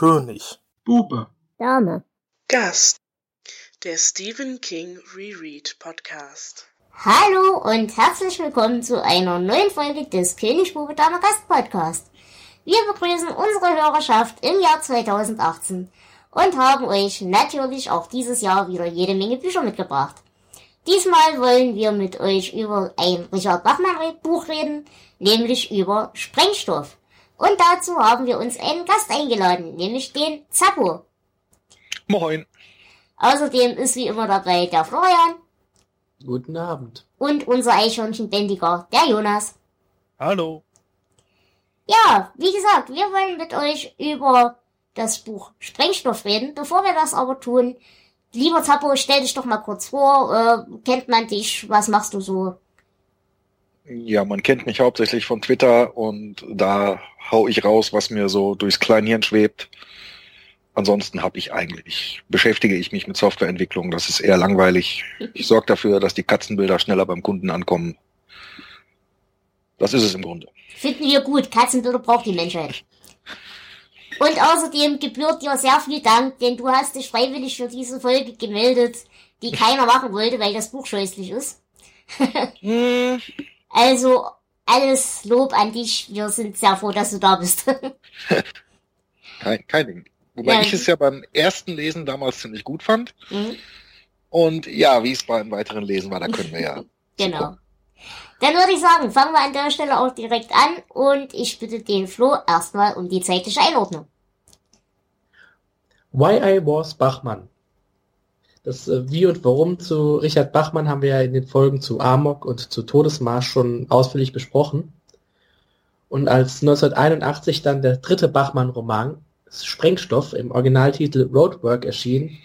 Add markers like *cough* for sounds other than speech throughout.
König. Bube. Dame. Gast. Der Stephen King Reread Podcast. Hallo und herzlich willkommen zu einer neuen Folge des König Bube Dame Gast Podcast. Wir begrüßen unsere Hörerschaft im Jahr 2018 und haben euch natürlich auch dieses Jahr wieder jede Menge Bücher mitgebracht. Diesmal wollen wir mit euch über ein Richard Bachmann Buch reden, nämlich über Sprengstoff. Und dazu haben wir uns einen Gast eingeladen, nämlich den Zappo. Moin. Außerdem ist wie immer dabei der Florian. Guten Abend. Und unser Eichhörnchenbändiger, der Jonas. Hallo. Ja, wie gesagt, wir wollen mit euch über das Buch Sprengstoff reden. Bevor wir das aber tun, lieber Zappo, stell dich doch mal kurz vor. Äh, kennt man dich? Was machst du so? Ja, man kennt mich hauptsächlich von Twitter und da hau ich raus, was mir so durchs Kleinhirn schwebt. Ansonsten habe ich eigentlich, beschäftige ich mich mit Softwareentwicklung. Das ist eher langweilig. Ich sorge dafür, dass die Katzenbilder schneller beim Kunden ankommen. Das ist es im Grunde. Finden wir gut. Katzenbilder braucht die Menschheit. Und außerdem gebührt dir sehr viel Dank, denn du hast dich freiwillig für diese Folge gemeldet, die keiner machen wollte, weil das Buch scheußlich ist. Also alles Lob an dich. Wir sind sehr froh, dass du da bist. *laughs* kein, kein Ding. Wobei Ja. ich es ja beim ersten Lesen damals ziemlich gut fand. Mhm, Und ja, wie es beim weiteren Lesen war, da können wir ja. *laughs* genau. Dann würde ich sagen, fangen wir an der Stelle auch direkt an und ich bitte den Flo erstmal um die zeitliche Einordnung. Why I Was Bachmann. Das äh, Wie und Warum zu Richard Bachmann haben wir ja in den Folgen zu Amok und zu Todesmarsch schon ausführlich besprochen. Und als 1981 dann der dritte Bachmann-Roman Sprengstoff im Originaltitel Roadwork erschien,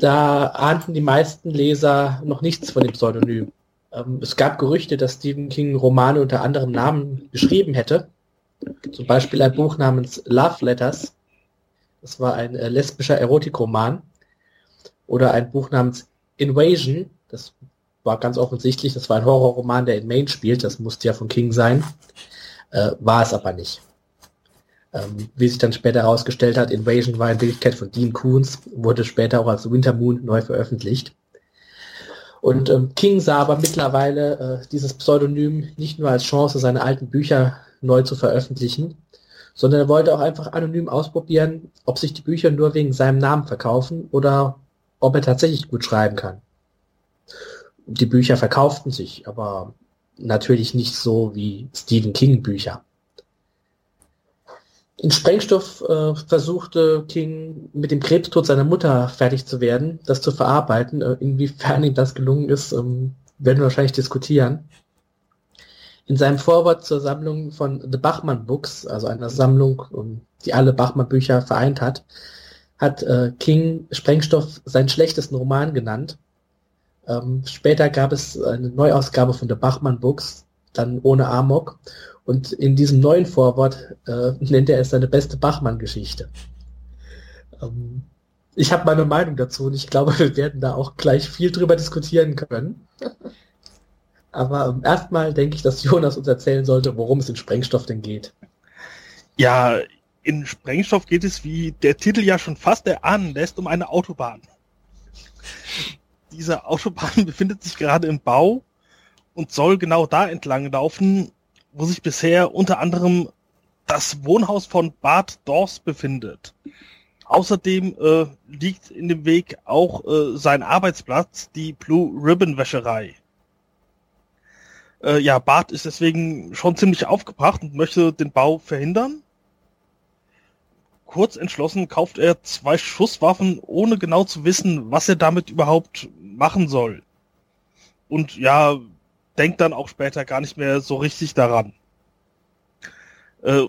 da ahnten die meisten Leser noch nichts von dem Pseudonym. Ähm, es gab Gerüchte, dass Stephen King Romane unter anderem Namen geschrieben hätte. Zum Beispiel ein Buch namens Love Letters. Das war ein äh, lesbischer Erotikroman. Oder ein Buch namens Invasion. Das war ganz offensichtlich, das war ein Horrorroman, der in Maine spielt. Das musste ja von King sein. Äh, war es aber nicht. Ähm, wie sich dann später herausgestellt hat, Invasion war in Wirklichkeit von Dean Koons, wurde später auch als Winter Moon neu veröffentlicht. Und ähm, King sah aber mittlerweile äh, dieses Pseudonym nicht nur als Chance, seine alten Bücher neu zu veröffentlichen, sondern er wollte auch einfach anonym ausprobieren, ob sich die Bücher nur wegen seinem Namen verkaufen oder ob er tatsächlich gut schreiben kann. Die Bücher verkauften sich, aber natürlich nicht so wie Stephen King Bücher. In Sprengstoff äh, versuchte King mit dem Krebstod seiner Mutter fertig zu werden, das zu verarbeiten. Äh, inwiefern ihm das gelungen ist, ähm, werden wir wahrscheinlich diskutieren. In seinem Vorwort zur Sammlung von The Bachmann Books, also einer Sammlung, um, die alle Bachmann-Bücher vereint hat, hat äh, King Sprengstoff seinen schlechtesten Roman genannt. Ähm, später gab es eine Neuausgabe von The Bachmann Books, dann ohne Amok. Und in diesem neuen Vorwort äh, *laughs* nennt er es seine beste Bachmann-Geschichte. Ähm, ich habe meine Meinung dazu und ich glaube, *laughs* wir werden da auch gleich viel drüber diskutieren können. *laughs* Aber ähm, erstmal denke ich, dass Jonas uns erzählen sollte, worum es in Sprengstoff denn geht. Ja, in Sprengstoff geht es, wie der Titel ja schon fast erahnen lässt, um eine Autobahn. Diese Autobahn *laughs* befindet sich gerade im Bau und soll genau da entlang laufen, wo sich bisher unter anderem das Wohnhaus von Bart Dors befindet. Außerdem äh, liegt in dem Weg auch äh, sein Arbeitsplatz, die Blue Ribbon Wäscherei. Äh, ja, Bart ist deswegen schon ziemlich aufgebracht und möchte den Bau verhindern. Kurz entschlossen kauft er zwei Schusswaffen, ohne genau zu wissen, was er damit überhaupt machen soll. Und ja, denkt dann auch später gar nicht mehr so richtig daran. Äh,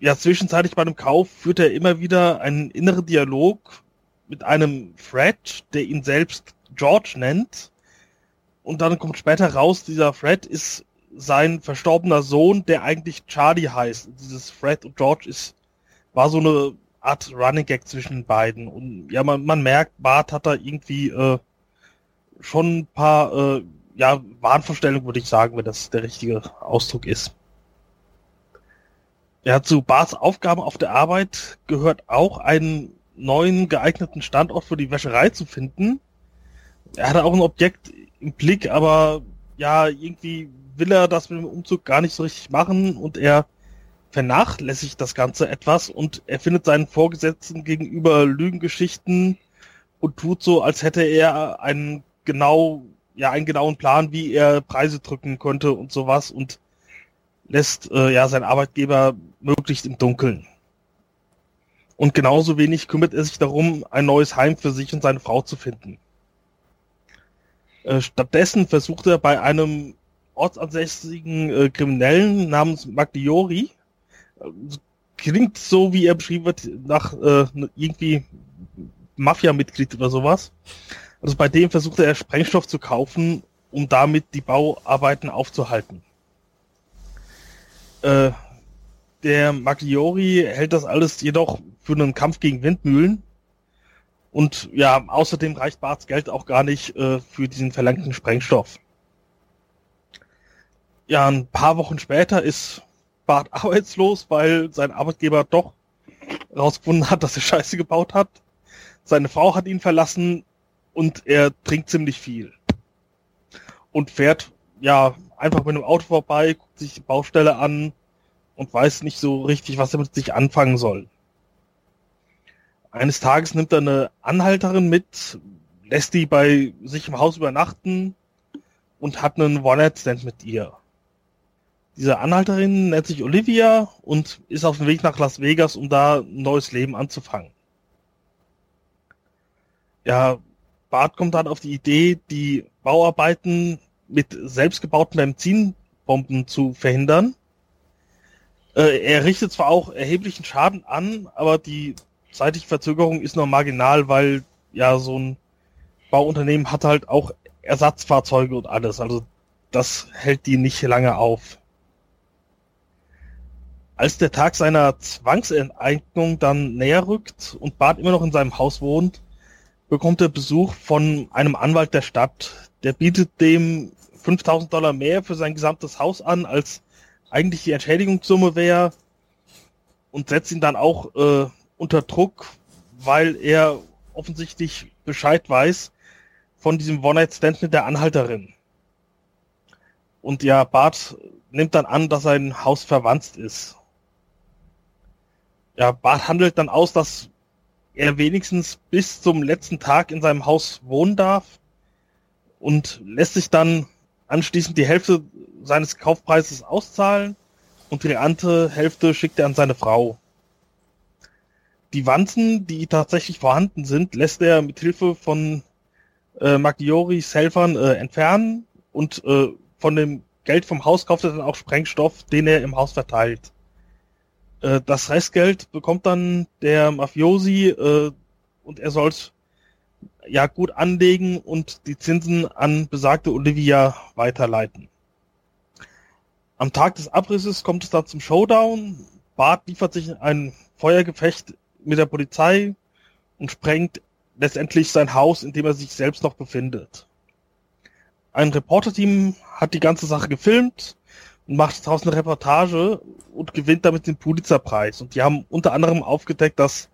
ja, zwischenzeitlich bei dem Kauf führt er immer wieder einen inneren Dialog mit einem Fred, der ihn selbst George nennt. Und dann kommt später raus, dieser Fred ist sein verstorbener Sohn, der eigentlich Charlie heißt. Dieses Fred und George ist, war so eine Art Running Gag zwischen den beiden. Und ja, man, man merkt, Bart hat da irgendwie äh, schon ein paar äh, ja, Wahnvorstellungen, würde ich sagen, wenn das der richtige Ausdruck ist. Ja, zu Barts Aufgaben auf der Arbeit gehört auch einen neuen geeigneten Standort für die Wäscherei zu finden. Er hatte auch ein Objekt im Blick, aber ja, irgendwie will er das mit dem Umzug gar nicht so richtig machen und er vernachlässigt das Ganze etwas und er findet seinen Vorgesetzten gegenüber Lügengeschichten und tut so, als hätte er einen genau, ja, einen genauen Plan, wie er Preise drücken könnte und sowas und lässt äh, ja seinen Arbeitgeber möglichst im Dunkeln. Und genauso wenig kümmert er sich darum, ein neues Heim für sich und seine Frau zu finden. Äh, stattdessen versucht er bei einem ortsansässigen äh, Kriminellen namens Magliori, klingt so, wie er beschrieben wird, nach äh, irgendwie Mafia-Mitglied oder sowas. Also bei dem versucht er Sprengstoff zu kaufen, um damit die Bauarbeiten aufzuhalten. Äh, der Magliori hält das alles jedoch für einen Kampf gegen Windmühlen. Und ja, außerdem reicht Barts Geld auch gar nicht äh, für diesen verlangten Sprengstoff. Ja, ein paar Wochen später ist Bart *laughs* arbeitslos, weil sein Arbeitgeber doch rausgefunden hat, dass er Scheiße gebaut hat. Seine Frau hat ihn verlassen und er trinkt ziemlich viel. Und fährt, ja, einfach mit einem Auto vorbei, guckt sich die Baustelle an und weiß nicht so richtig, was er mit sich anfangen soll. Eines Tages nimmt er eine Anhalterin mit, lässt die bei sich im Haus übernachten und hat einen One-Night-Stand mit ihr. Diese Anhalterin nennt sich Olivia und ist auf dem Weg nach Las Vegas, um da ein neues Leben anzufangen. Ja, Bart kommt dann auf die Idee, die Bauarbeiten mit selbstgebauten Benzinbomben zu verhindern äh, er richtet zwar auch erheblichen Schaden an, aber die zeitliche Verzögerung ist nur marginal, weil ja so ein Bauunternehmen hat halt auch Ersatzfahrzeuge und alles. Also das hält die nicht lange auf. Als der Tag seiner Zwangsenteignung dann näher rückt und Bart immer noch in seinem Haus wohnt, bekommt er Besuch von einem Anwalt der Stadt. Der bietet dem 5000 Dollar mehr für sein gesamtes Haus an, als eigentlich die Entschädigungssumme wäre und setzt ihn dann auch äh, unter Druck, weil er offensichtlich Bescheid weiß von diesem One-Night-Stand mit der Anhalterin. Und ja, Bart nimmt dann an, dass sein Haus verwandt ist. Ja, Bart handelt dann aus, dass er wenigstens bis zum letzten Tag in seinem Haus wohnen darf und lässt sich dann anschließend die Hälfte seines Kaufpreises auszahlen und die andere Hälfte schickt er an seine Frau. Die Wanzen, die tatsächlich vorhanden sind, lässt er mit Hilfe von äh, Maglioris Helfern äh, entfernen und äh, von dem Geld vom Haus kauft er dann auch Sprengstoff, den er im Haus verteilt. Äh, das Restgeld bekommt dann der Mafiosi äh, und er soll es ja gut anlegen und die Zinsen an besagte Olivia weiterleiten. Am Tag des Abrisses kommt es dann zum Showdown. Bart liefert sich ein Feuergefecht mit der Polizei und sprengt letztendlich sein Haus, in dem er sich selbst noch befindet. Ein Reporterteam hat die ganze Sache gefilmt macht daraus eine Reportage und gewinnt damit den Pulitzerpreis. Und die haben unter anderem aufgedeckt, dass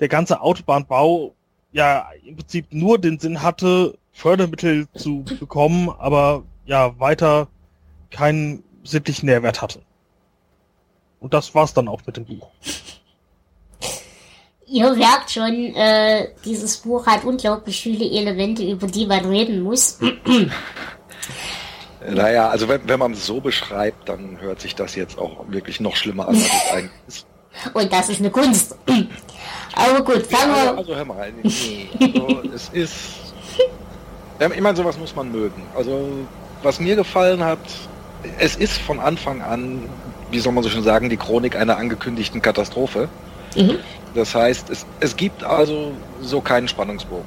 der ganze Autobahnbau ja im Prinzip nur den Sinn hatte, Fördermittel zu bekommen, aber ja weiter keinen sittlichen Nährwert hatte. Und das war's dann auch mit dem Buch. Ihr merkt schon, äh, dieses Buch hat unglaublich viele Elemente, über die man reden muss. Naja, also wenn, wenn man es so beschreibt, dann hört sich das jetzt auch wirklich noch schlimmer an, als es *laughs* eigentlich ist. Und das ist eine Kunst. *clears throat* Aber gut, fangen Ja, wir. also, also hör mal, also *laughs* es ist... Ja, Ich meine, sowas muss man mögen. Also was mir gefallen hat, es ist von Anfang an, wie soll man so schön sagen, die Chronik einer angekündigten Katastrophe. Mhm. Das heißt, es, es gibt also so keinen Spannungsbogen.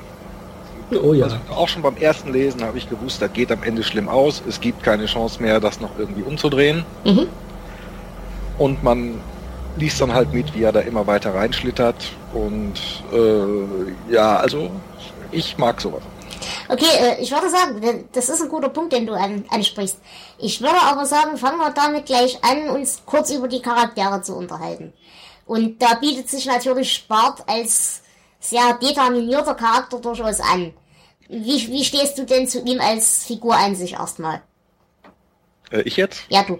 Oh ja. Also auch schon beim ersten Lesen habe ich gewusst, das geht am Ende schlimm aus. Es gibt keine Chance mehr, das noch irgendwie umzudrehen. Mhm. Und man liest dann halt mit, wie er da immer weiter reinschlittert. Und äh, ja, also ich mag sowas. Okay, äh, ich würde sagen, das ist ein guter Punkt, den du an, ansprichst. Ich würde aber sagen, fangen wir damit gleich an, uns kurz über die Charaktere zu unterhalten. Und da bietet sich natürlich Spart als sehr determinierter Charakter durchaus an. Wie, wie stehst du denn zu ihm als Figur an sich erstmal? Äh, ich jetzt? Ja, du.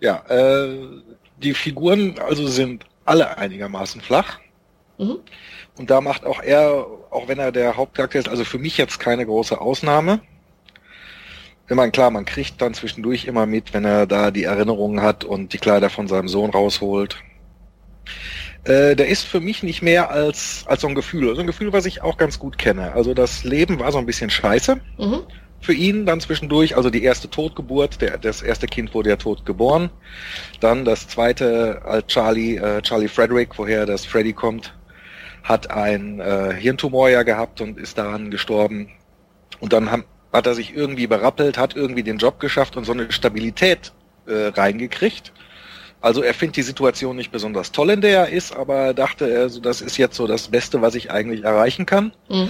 Ja, äh, die Figuren also sind alle einigermaßen flach. Mhm. Und da macht auch er, auch wenn er der Hauptcharakter ist, also für mich jetzt keine große Ausnahme. Ich meine, klar, man kriegt dann zwischendurch immer mit, wenn er da die Erinnerungen hat und die Kleider von seinem Sohn rausholt. Äh, der ist für mich nicht mehr als, als so ein Gefühl. So also ein Gefühl, was ich auch ganz gut kenne. Also das Leben war so ein bisschen scheiße. Mhm. Für ihn dann zwischendurch, also die erste Totgeburt, der, das erste Kind wurde ja tot geboren. Dann das zweite, als Charlie, äh, Charlie Frederick, woher das Freddy kommt, hat ein äh, Hirntumor ja gehabt und ist daran gestorben. Und dann haben, hat er sich irgendwie berappelt, hat irgendwie den Job geschafft und so eine Stabilität äh, reingekriegt. Also er findet die Situation nicht besonders toll, in der er ist, aber er dachte, also das ist jetzt so das Beste, was ich eigentlich erreichen kann. Mhm.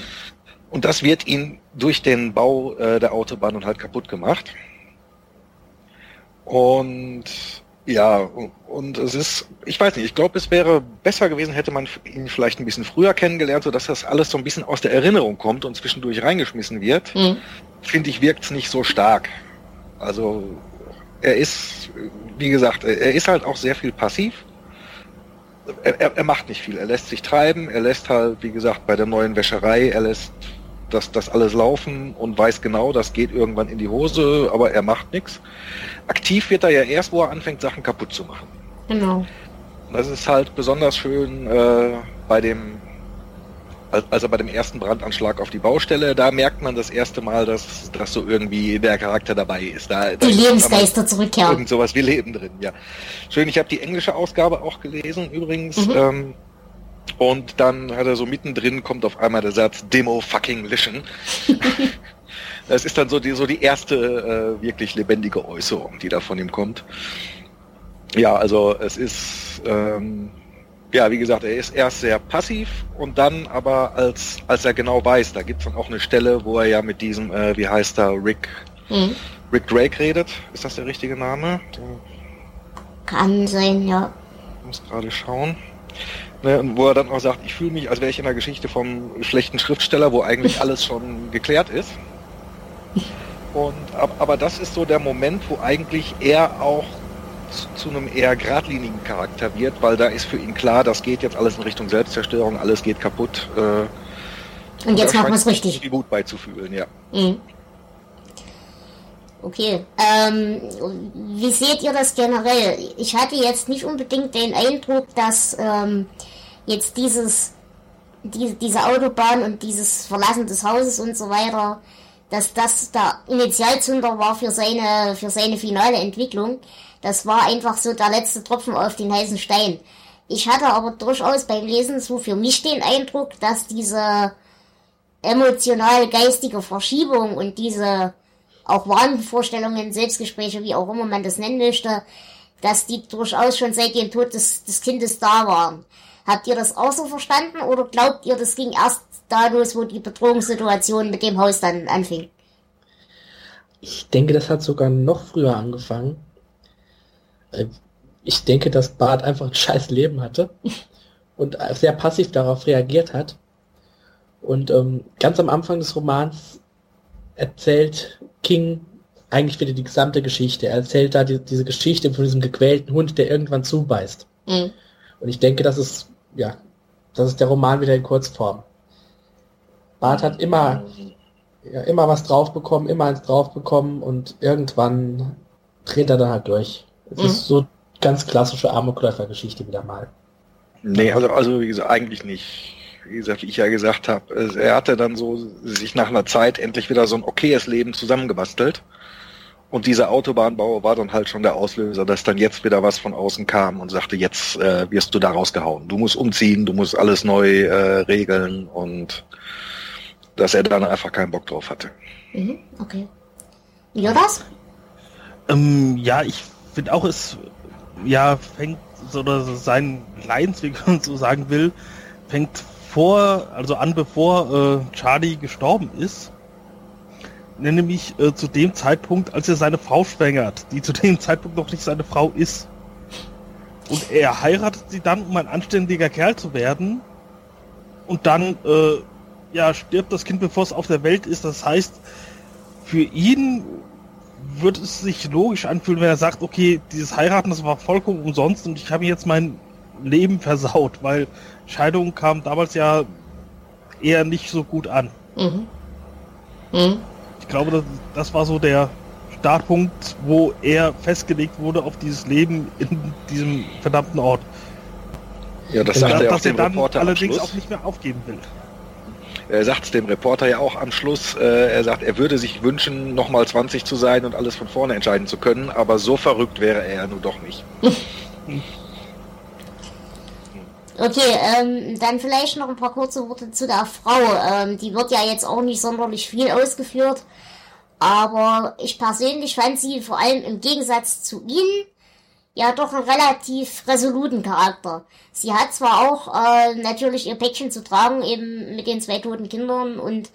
Und das wird ihn durch den Bau äh, der Autobahn und halt kaputt gemacht. Und ja, und es ist, ich weiß nicht, ich glaube, es wäre besser gewesen, hätte man ihn vielleicht ein bisschen früher kennengelernt, sodass das alles so ein bisschen aus der Erinnerung kommt und zwischendurch reingeschmissen wird. Mhm. Finde ich, wirkt es nicht so stark. Also er ist, wie gesagt, er ist halt auch sehr viel passiv. Er, er, er, macht nicht viel. Er lässt sich treiben. Er lässt halt, wie gesagt, bei der neuen Wäscherei, er lässt das, das alles laufen und weiß genau, das geht irgendwann in die Hose, aber er macht nichts. Aktiv wird er ja erst, wo er anfängt, Sachen kaputt zu machen. Genau. Das ist halt besonders schön äh, bei dem also bei dem ersten Brandanschlag auf die Baustelle, da merkt man das erste Mal, dass, dass so irgendwie der Charakter dabei ist. Da, die Lebensgeister zurückkehren. Irgend sowas wie Leben drin, ja. Schön, ich habe die englische Ausgabe auch gelesen übrigens. Mhm. Ähm, und dann hat er so mittendrin kommt auf einmal der Satz Demo fucking lischen. *laughs* das ist dann so die, so die erste äh, wirklich lebendige Äußerung, die da von ihm kommt. Ja, also es ist ähm, ja, wie gesagt, er ist erst sehr passiv und dann aber als, als er genau weiß, da gibt es dann auch eine Stelle, wo er ja mit diesem, äh, wie heißt er, Rick, mhm. Rick Drake redet. Ist das der richtige Name? Kann sein, ja. Ich muss gerade schauen. Ne, wo er dann auch sagt, ich fühle mich, als wäre ich in der Geschichte vom schlechten Schriftsteller, wo eigentlich *laughs* alles schon geklärt ist. Und aber das ist so der Moment, wo eigentlich er auch zu einem eher geradlinigen Charakter wird, weil da ist für ihn klar, das geht jetzt alles in Richtung Selbstzerstörung, alles geht kaputt. Äh, und jetzt machen wir es richtig. Gut beizufühlen, ja. Mhm. Okay. Ähm, wie seht ihr das generell? Ich hatte jetzt nicht unbedingt den Eindruck, dass ähm, jetzt dieses die, diese Autobahn und dieses Verlassen des Hauses und so weiter, dass das der Initialzünder war für seine für seine finale Entwicklung. Das war einfach so der letzte Tropfen auf den heißen Stein. Ich hatte aber durchaus beim Lesen so für mich den Eindruck, dass diese emotional geistige Verschiebung und diese auch Wahnvorstellungen, Selbstgespräche, wie auch immer man das nennen möchte, dass die durchaus schon seit dem Tod des, des Kindes da waren. Habt ihr das auch so verstanden oder glaubt ihr, das ging erst da los, wo die Bedrohungssituation mit dem Haus dann anfing? Ich denke, das hat sogar noch früher angefangen. Ich denke, dass Bart einfach ein scheiß Leben hatte und sehr passiv darauf reagiert hat. Und ähm, ganz am Anfang des Romans erzählt King eigentlich wieder die gesamte Geschichte. Er erzählt da die, diese Geschichte von diesem gequälten Hund, der irgendwann zubeißt. Mhm. Und ich denke, das ist, ja, das ist der Roman wieder in Kurzform. Bart hat immer, ja, immer was drauf bekommen, immer eins drauf bekommen und irgendwann dreht er dann halt durch. Es mhm. ist so ganz klassische Amokläufer-Geschichte wieder mal. Nee, also, also wie gesagt, eigentlich nicht. Wie gesagt, wie ich ja gesagt habe, er hatte dann so sich nach einer Zeit endlich wieder so ein okayes Leben zusammengebastelt. Und dieser Autobahnbau war dann halt schon der Auslöser, dass dann jetzt wieder was von außen kam und sagte, jetzt äh, wirst du da rausgehauen. Du musst umziehen, du musst alles neu äh, regeln und dass er dann einfach keinen Bock drauf hatte. Mhm, okay. Jonas? Ähm, ja, ich finde auch, es ja fängt oder sein Leidensweg, *laughs* wenn man so sagen will, fängt vor, also an bevor äh, Charlie gestorben ist. nämlich äh, zu dem Zeitpunkt, als er seine Frau schwängert, die zu dem Zeitpunkt noch nicht seine Frau ist. Und er heiratet sie dann, um ein anständiger Kerl zu werden. Und dann, äh, ja, stirbt das Kind, bevor es auf der Welt ist. Das heißt, für ihn wird es sich logisch anfühlen, wenn er sagt, okay, dieses Heiraten, das war vollkommen umsonst und ich habe jetzt mein Leben versaut, weil Scheidung kam damals ja eher nicht so gut an. Mhm. Mhm. Ich glaube, das, das war so der Startpunkt, wo er festgelegt wurde auf dieses Leben in diesem verdammten Ort. Ja, das sagt dass, er, dass er dann Reporter allerdings auch nicht mehr aufgeben will. Er sagt es dem Reporter ja auch am Schluss. Äh, er sagt, er würde sich wünschen, nochmal 20 zu sein und alles von vorne entscheiden zu können, aber so verrückt wäre er ja nun doch nicht. *laughs* Okay, ähm, dann vielleicht noch ein paar kurze Worte zu der Frau. Ähm, die wird ja jetzt auch nicht sonderlich viel ausgeführt, aber ich persönlich fand sie vor allem im Gegensatz zu ihnen ja doch einen relativ resoluten Charakter. Sie hat zwar auch äh, natürlich ihr Päckchen zu tragen, eben mit den zwei toten Kindern und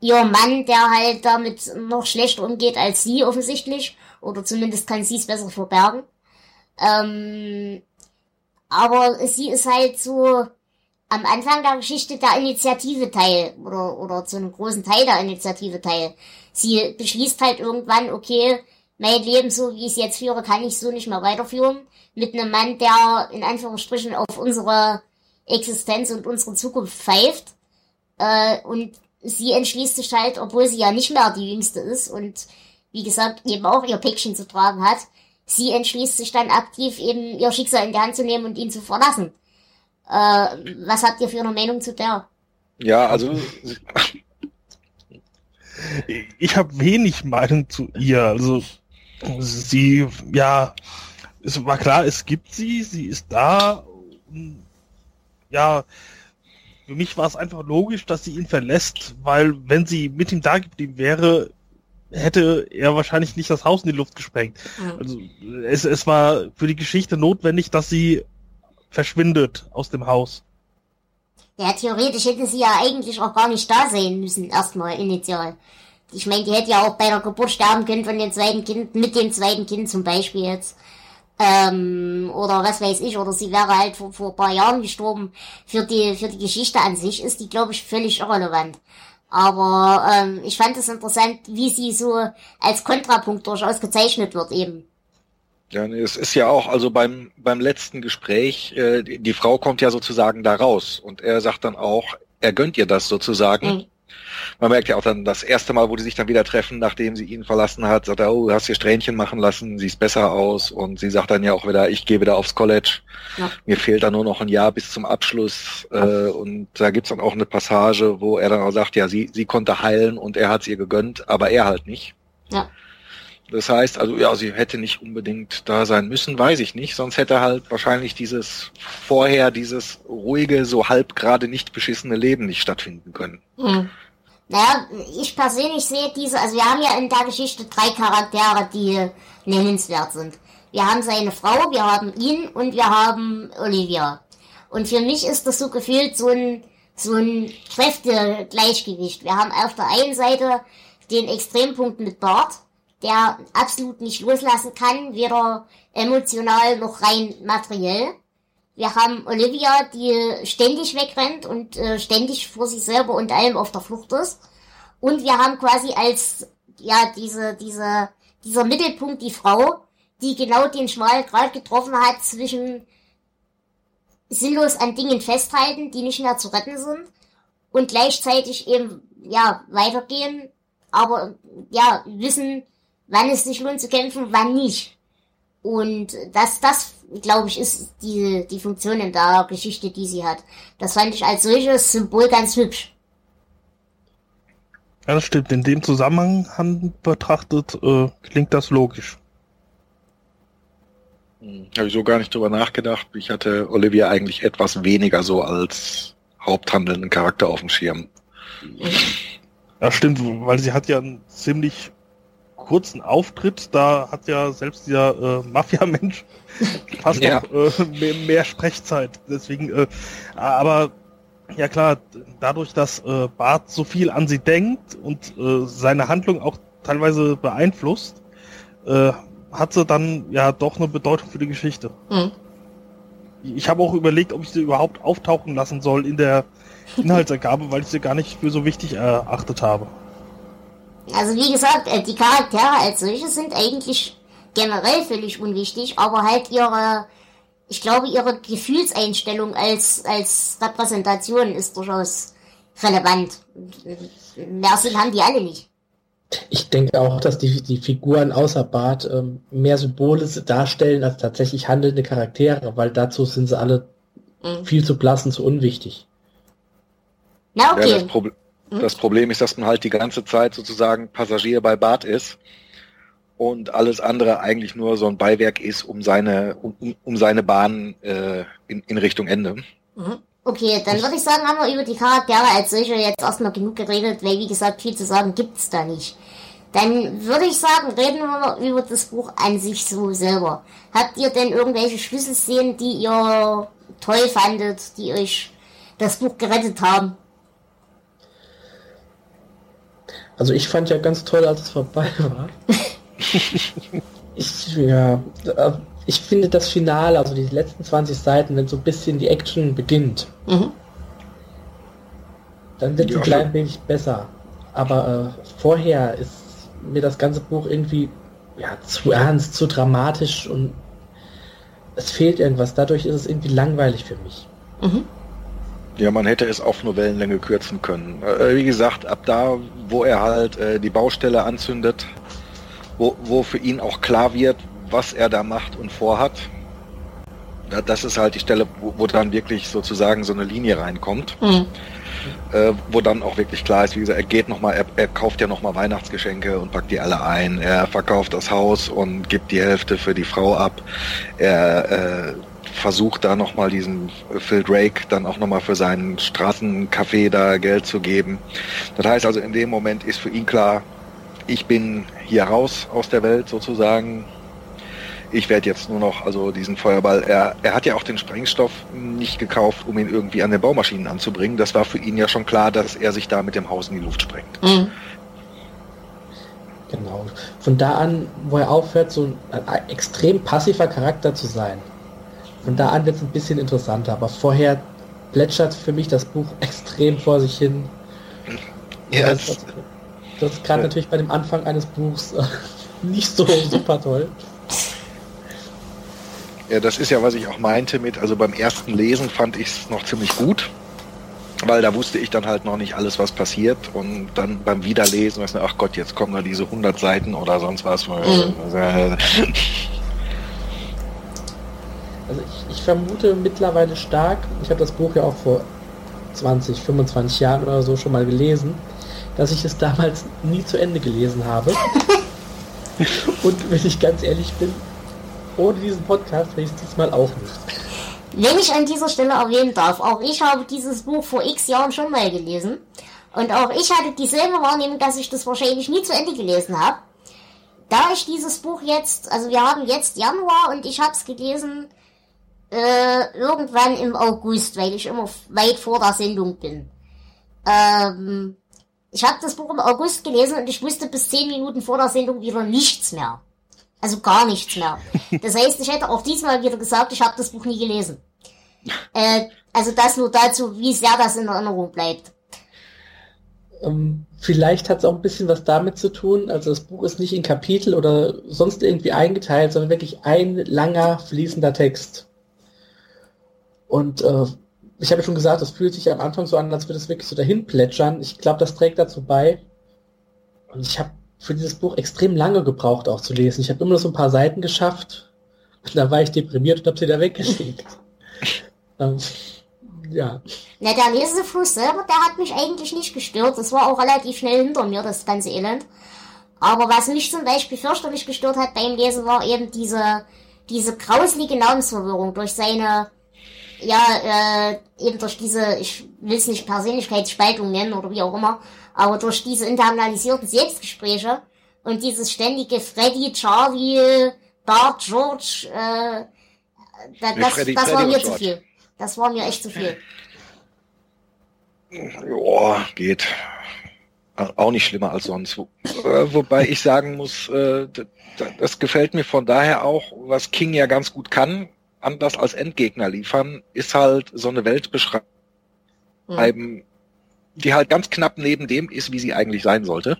ihr Mann, der halt damit noch schlechter umgeht als sie offensichtlich, oder zumindest kann sie es besser verbergen. Ähm, aber sie ist halt so am Anfang der Geschichte der Initiative teil oder, oder zu einem großen Teil der Initiative teil. Sie beschließt halt irgendwann, okay, mein Leben so wie ich es jetzt führe, kann ich so nicht mehr weiterführen. Mit einem Mann, der in Anführungsstrichen auf unsere Existenz und unsere Zukunft pfeift. Äh, und sie entschließt sich halt, obwohl sie ja nicht mehr die Jüngste ist und wie gesagt eben auch ihr Päckchen zu tragen hat, sie entschließt sich dann aktiv eben ihr Schicksal in die Hand zu nehmen und ihn zu verlassen. Äh, was habt ihr für eine Meinung zu der? Ja, also *laughs* ich habe wenig Meinung zu ihr. Also sie, ja, es war klar, es gibt sie, sie ist da. Ja, für mich war es einfach logisch, dass sie ihn verlässt, weil wenn sie mit ihm da geblieben wäre, hätte er wahrscheinlich nicht das Haus in die Luft gesprengt. Mhm. Also es, es war für die Geschichte notwendig, dass sie verschwindet aus dem Haus. Ja, theoretisch hätte sie ja eigentlich auch gar nicht da sein müssen, erstmal initial. Ich meine, die hätte ja auch bei der Geburt sterben können von dem zweiten Kind, mit dem zweiten Kind zum Beispiel jetzt. Ähm, oder was weiß ich, oder sie wäre halt vor, vor ein paar Jahren gestorben. Für die, für die Geschichte an sich ist die, glaube ich, völlig irrelevant. Aber ähm, ich fand es interessant, wie sie so als Kontrapunkt durchaus gezeichnet wird eben. Ja, es ist ja auch, also beim, beim letzten Gespräch, äh, die, die Frau kommt ja sozusagen da raus und er sagt dann auch, er gönnt ihr das sozusagen. Mhm man merkt ja auch dann das erste Mal, wo die sich dann wieder treffen, nachdem sie ihn verlassen hat, sagt er, oh, du hast hier Strähnchen machen lassen, siehst besser aus. Und sie sagt dann ja auch wieder, ich gehe wieder aufs College. Ja. Mir fehlt dann nur noch ein Jahr bis zum Abschluss. Äh, und da gibt's dann auch eine Passage, wo er dann auch sagt, ja, sie, sie konnte heilen und er hat's ihr gegönnt, aber er halt nicht. Ja. Das heißt, also ja, sie hätte nicht unbedingt da sein müssen, weiß ich nicht. Sonst hätte halt wahrscheinlich dieses vorher, dieses ruhige, so halb gerade nicht beschissene Leben nicht stattfinden können. Mhm. Naja, ich persönlich sehe diese, also wir haben ja in der Geschichte drei Charaktere, die nennenswert sind. Wir haben seine Frau, wir haben ihn und wir haben Olivia. Und für mich ist das so gefühlt so ein, so ein Kräftegleichgewicht. Wir haben auf der einen Seite den Extrempunkt mit Bart, der absolut nicht loslassen kann, weder emotional noch rein materiell. Wir haben Olivia, die ständig wegrennt und äh, ständig vor sich selber und allem auf der Flucht ist. Und wir haben quasi als, ja, diese, diese, dieser Mittelpunkt die Frau, die genau den schmalen Grad getroffen hat zwischen sinnlos an Dingen festhalten, die nicht mehr zu retten sind und gleichzeitig eben, ja, weitergehen, aber, ja, wissen, wann es sich lohnt zu kämpfen, wann nicht. Und das, das, glaube ich, ist die, die Funktion in der Geschichte, die sie hat. Das fand ich als solches Symbol ganz hübsch. Ja, das stimmt. In dem Zusammenhang betrachtet äh, klingt das logisch. Hm, Habe ich so gar nicht drüber nachgedacht. Ich hatte Olivia eigentlich etwas weniger so als haupthandelnden Charakter auf dem Schirm. Ja, stimmt, weil sie hat ja einen ziemlich kurzen Auftritt, da hat ja selbst dieser äh, *laughs* Mafia-Mensch fast ja. noch äh, mehr, mehr, Sprechzeit. Deswegen, äh, aber ja klar, dadurch, dass äh, Bart so viel an sie denkt und äh, seine Handlung auch teilweise beeinflusst, äh, hat sie dann ja doch eine Bedeutung für die Geschichte. Mhm. Ich habe auch überlegt, ob ich sie überhaupt auftauchen lassen soll in der *laughs* Inhaltsergabe, weil ich sie gar nicht für so wichtig erachtet habe. Also wie gesagt, äh, die Charaktere als solche sind eigentlich generell völlig unwichtig, aber halt ihre, ich glaube, ihre Gefühlseinstellung als, als Repräsentation ist durchaus relevant. Mehr Sinn haben die alle nicht. Ich denke auch, dass die, die Figuren außer Bart ähm, mehr Symbole darstellen als tatsächlich handelnde Charaktere, weil dazu sind sie alle Mhm. viel zu blass und zu unwichtig. Na Ja, okay. das, Prob das Problem ist, dass man halt die ganze Zeit sozusagen Passagier bei Bart ist und alles andere eigentlich nur so ein Beiwerk ist, um seine, um, um- seine Bahn äh, in, in Richtung Ende. Mhm. Okay, dann würde ich sagen, haben wir über die Charaktere als solche jetzt erstmal genug geredet, weil wie gesagt, viel zu sagen gibt's da nicht. Dann würde ich sagen, reden wir über das Buch an sich so selber. Habt ihr denn irgendwelche Schlüsselszenen, die ihr toll fandet, die euch das Buch gerettet haben? Also ich fand ja ganz toll, als es vorbei war. *laughs* ich, ja, äh, ich finde das Finale, also die letzten 20 Seiten, wenn so ein bisschen die Action beginnt, Mhm. dann wird es Ja, ein klein wenig besser. Aber äh, vorher ist mir das ganze Buch irgendwie ja, zu ernst, zu dramatisch und es fehlt irgendwas. Dadurch ist es irgendwie langweilig für mich. Mhm. Ja, man hätte es auf Novellenlänge kürzen können. Äh, wie gesagt, ab da, wo er halt äh, die Baustelle anzündet, wo, wo für ihn auch klar wird, was er da macht und vorhat, da, das ist halt die Stelle, wo, wo dann wirklich sozusagen so eine Linie reinkommt, Mhm. äh, wo dann auch wirklich klar ist, wie gesagt, er geht nochmal, er, er kauft ja nochmal Weihnachtsgeschenke und packt die alle ein, er verkauft das Haus und gibt die Hälfte für die Frau ab, er äh, versucht da nochmal diesen Phil Drake dann auch nochmal für seinen Straßencafé da Geld zu geben. Das heißt also, in dem Moment ist für ihn klar, ich bin hier raus aus der Welt sozusagen. Ich werde jetzt nur noch, also diesen Feuerball, er, er hat ja auch den Sprengstoff nicht gekauft, um ihn irgendwie an den Baumaschinen anzubringen. Das war für ihn ja schon klar, dass er sich da mit dem Haus in die Luft sprengt. Mhm. Genau. Von da an, wo er aufhört, so ein, ein extrem passiver Charakter zu sein. Von da an wird es ein bisschen interessanter, aber vorher plätschert für mich das Buch extrem vor sich hin. das, das, das ist gerade Ja. natürlich bei dem Anfang eines Buchs äh, *laughs* nicht so super toll. Ja, das ist ja, was ich auch meinte mit, also beim ersten Lesen fand ich es noch ziemlich gut, weil da wusste ich dann halt noch nicht alles, was passiert und dann beim Wiederlesen, weißt du, ach Gott, jetzt kommen da diese 100 Seiten oder sonst was. Mhm. *laughs* Äh, Also ich, ich vermute mittlerweile stark, ich habe das Buch ja auch vor 20, 25 Jahren oder so schon mal gelesen, dass ich es damals nie zu Ende gelesen habe. *laughs* Und wenn ich ganz ehrlich bin, ohne diesen Podcast will ich es diesmal auch nicht. Wenn ich an dieser Stelle erwähnen darf, auch ich habe dieses Buch vor x Jahren schon mal gelesen. Und auch ich hatte dieselbe Wahrnehmung, dass ich das wahrscheinlich nie zu Ende gelesen habe. Da ich dieses Buch jetzt, also wir haben jetzt Januar und ich habe es gelesen äh, irgendwann im August, weil ich immer weit vor der Sendung bin. Ähm, ich habe das Buch im August gelesen und ich wusste bis zehn Minuten vor der Sendung wieder nichts mehr. Also gar nichts mehr. Das heißt, ich hätte auch diesmal wieder gesagt, ich habe das Buch nie gelesen. Äh, also das nur dazu, wie sehr das in Erinnerung bleibt. Ähm, vielleicht hat es auch ein bisschen was damit zu tun, also das Buch ist nicht in Kapitel oder sonst irgendwie eingeteilt, sondern wirklich ein langer fließender Text. Und äh, ich habe ja schon gesagt, es fühlt sich am Anfang so an, als würde es wirklich so dahin plätschern. Ich glaube, das trägt dazu bei. Und ich habe für dieses Buch extrem lange gebraucht, auch zu lesen. Ich habe immer nur so ein paar Seiten geschafft. Und da war ich deprimiert und habe sie da weggelegt. *laughs* ähm, ja. Na, der Lesefluss selber, der hat mich eigentlich nicht gestört. Das war auch relativ schnell hinter mir, das ganze Elend. Aber was mich zum Beispiel fürchterlich gestört hat beim Lesen, war eben diese, diese grauselige Namensverwirrung durch seine, ja, äh, eben durch diese, ich will es nicht Persönlichkeitsspaltung nennen oder wie auch immer, aber durch diese internalisierten Selbstgespräche und dieses ständige Freddy, Charlie, Bart, George, äh, da, Nee, das, Freddy- das war Freddy mir und zu viel. Das war mir echt zu viel. Ja, geht. Auch nicht schlimmer als sonst. Wo, äh, wobei ich sagen muss, äh, das gefällt mir von daher auch, was King ja ganz gut kann, anders als Endgegner liefern, ist halt so eine Welt beschreiben, mhm. die halt ganz knapp neben dem ist, wie sie eigentlich sein sollte.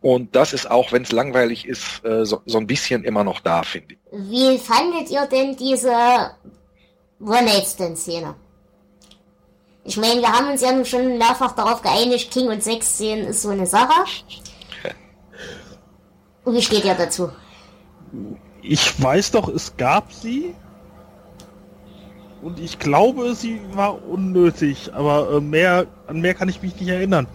Und das ist auch, wenn es langweilig ist, äh, so, so ein bisschen immer noch da, finde ich. Wie fandet ihr denn diese One-Night-Stand-Szene? Ich meine, wir haben uns ja nun schon mehrfach darauf geeinigt, King und Sex-Szenen ist so eine Sache. *laughs* Und wie steht ihr dazu? Ich weiß doch, es gab sie. Und ich glaube, sie war unnötig, aber äh, mehr, an mehr kann ich mich nicht erinnern.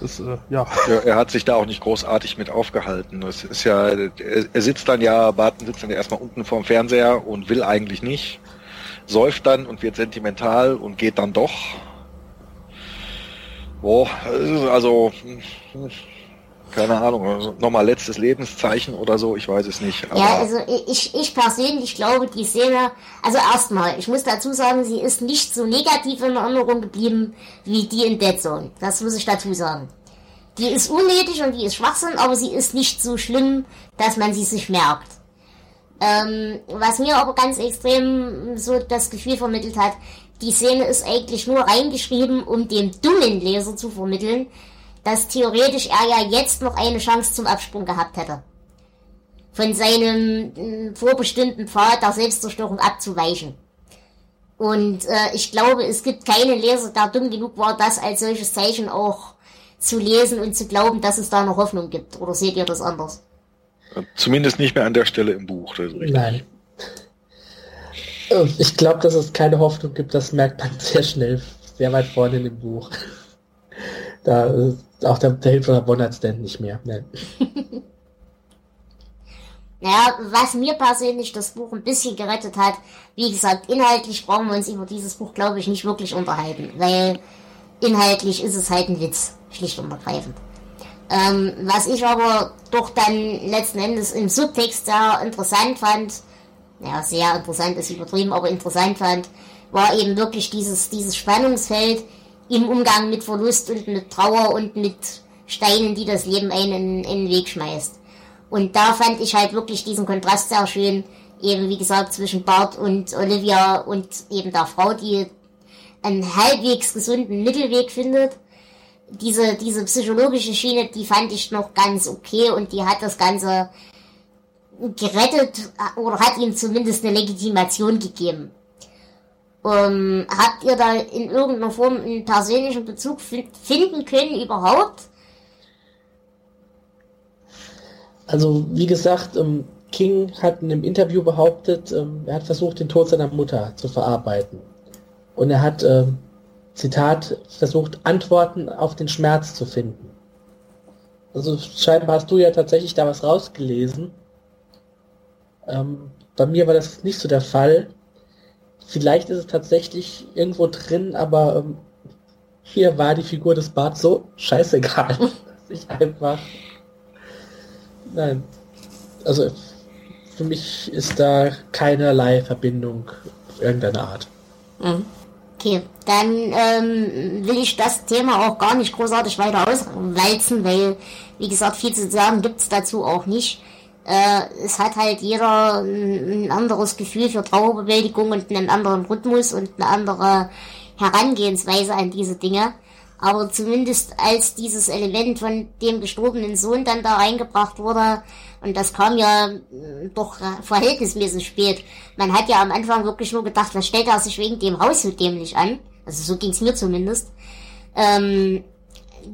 Das, äh, ja. ja. Er hat sich da auch nicht großartig mit aufgehalten. Es ist ja, er, er sitzt dann ja, Barton sitzt dann ja erstmal unten vorm Fernseher und will eigentlich nicht. Säuft dann und wird sentimental und geht dann doch. Boah, also keine Ahnung, also nochmal letztes Lebenszeichen oder so, ich weiß es nicht. ja, also ich, ich persönlich glaube, die Szene, also erstmal, ich muss dazu sagen, sie ist nicht so negativ in Erinnerung geblieben wie die in Dead Zone. Das muss ich dazu sagen. Die ist unnötig und die ist Schwachsinn, aber sie ist nicht so schlimm, dass man sie sich merkt. Ähm, was mir aber ganz extrem so das Gefühl vermittelt hat, die Szene ist eigentlich nur reingeschrieben, um dem dummen Leser zu vermitteln, dass theoretisch er ja jetzt noch eine Chance zum Absprung gehabt hätte. Von seinem äh, vorbestimmten Pfad der Selbstzerstörung abzuweichen. Und äh, ich glaube, es gibt keinen Leser, der dumm genug war, das als solches Zeichen auch zu lesen und zu glauben, dass es da noch Hoffnung gibt. Oder seht ihr das anders? Zumindest nicht mehr an der Stelle im Buch. Nein. Ich glaube, dass es keine Hoffnung gibt, das merkt man *laughs* sehr schnell, sehr weit vorne in dem Buch. Da auch der, der hilft der One-Night-Stand nicht mehr. Nee. *laughs* Naja, was mir persönlich das Buch ein bisschen gerettet hat, wie gesagt, inhaltlich brauchen wir uns über dieses Buch, glaube ich, nicht wirklich unterhalten, weil inhaltlich ist es halt ein Witz, schlicht und ergreifend. Ähm, was ich aber doch dann letzten Endes im Subtext sehr interessant fand, naja, sehr interessant ist übertrieben, aber interessant fand, war eben wirklich dieses, dieses Spannungsfeld, im Umgang mit Verlust und mit Trauer und mit Steinen, die das Leben einen in den Weg schmeißt. Und da fand ich halt wirklich diesen Kontrast sehr schön, eben wie gesagt zwischen Bart und Olivia und eben der Frau, die einen halbwegs gesunden Mittelweg findet. Diese, diese psychologische Schiene, die fand ich noch ganz okay und die hat das Ganze gerettet oder hat ihm zumindest eine Legitimation gegeben. Ähm, habt ihr da in irgendeiner Form einen persönlichen Bezug finden können überhaupt? Also wie gesagt, ähm, King hat in einem Interview behauptet, ähm, er hat versucht, den Tod seiner Mutter zu verarbeiten. Und er hat, ähm, Zitat, versucht, Antworten auf den Schmerz zu finden. Also scheinbar hast du ja tatsächlich da was rausgelesen. bei mir war das nicht so der Fall. Vielleicht ist es tatsächlich irgendwo drin, aber ähm, hier war die Figur des Bart so scheißegal, *laughs* dass ich einfach. Nein. Also für mich ist da keinerlei Verbindung irgendeiner Art. Mhm. Okay, dann ähm, will ich das Thema auch gar nicht großartig weiter auswalzen, weil, wie gesagt, viel zu sagen gibt's dazu auch nicht äh, es hat halt jeder ein, ein anderes Gefühl für Trauerbewältigung und einen anderen Rhythmus und eine andere Herangehensweise an diese Dinge. Aber zumindest als dieses Element von dem gestorbenen Sohn dann da reingebracht wurde, und das kam ja äh, doch verhältnismäßig spät. Man hat ja am Anfang wirklich nur gedacht, was stellt er sich wegen dem Haus so dämlich an? Also so ging's mir zumindest. Ähm,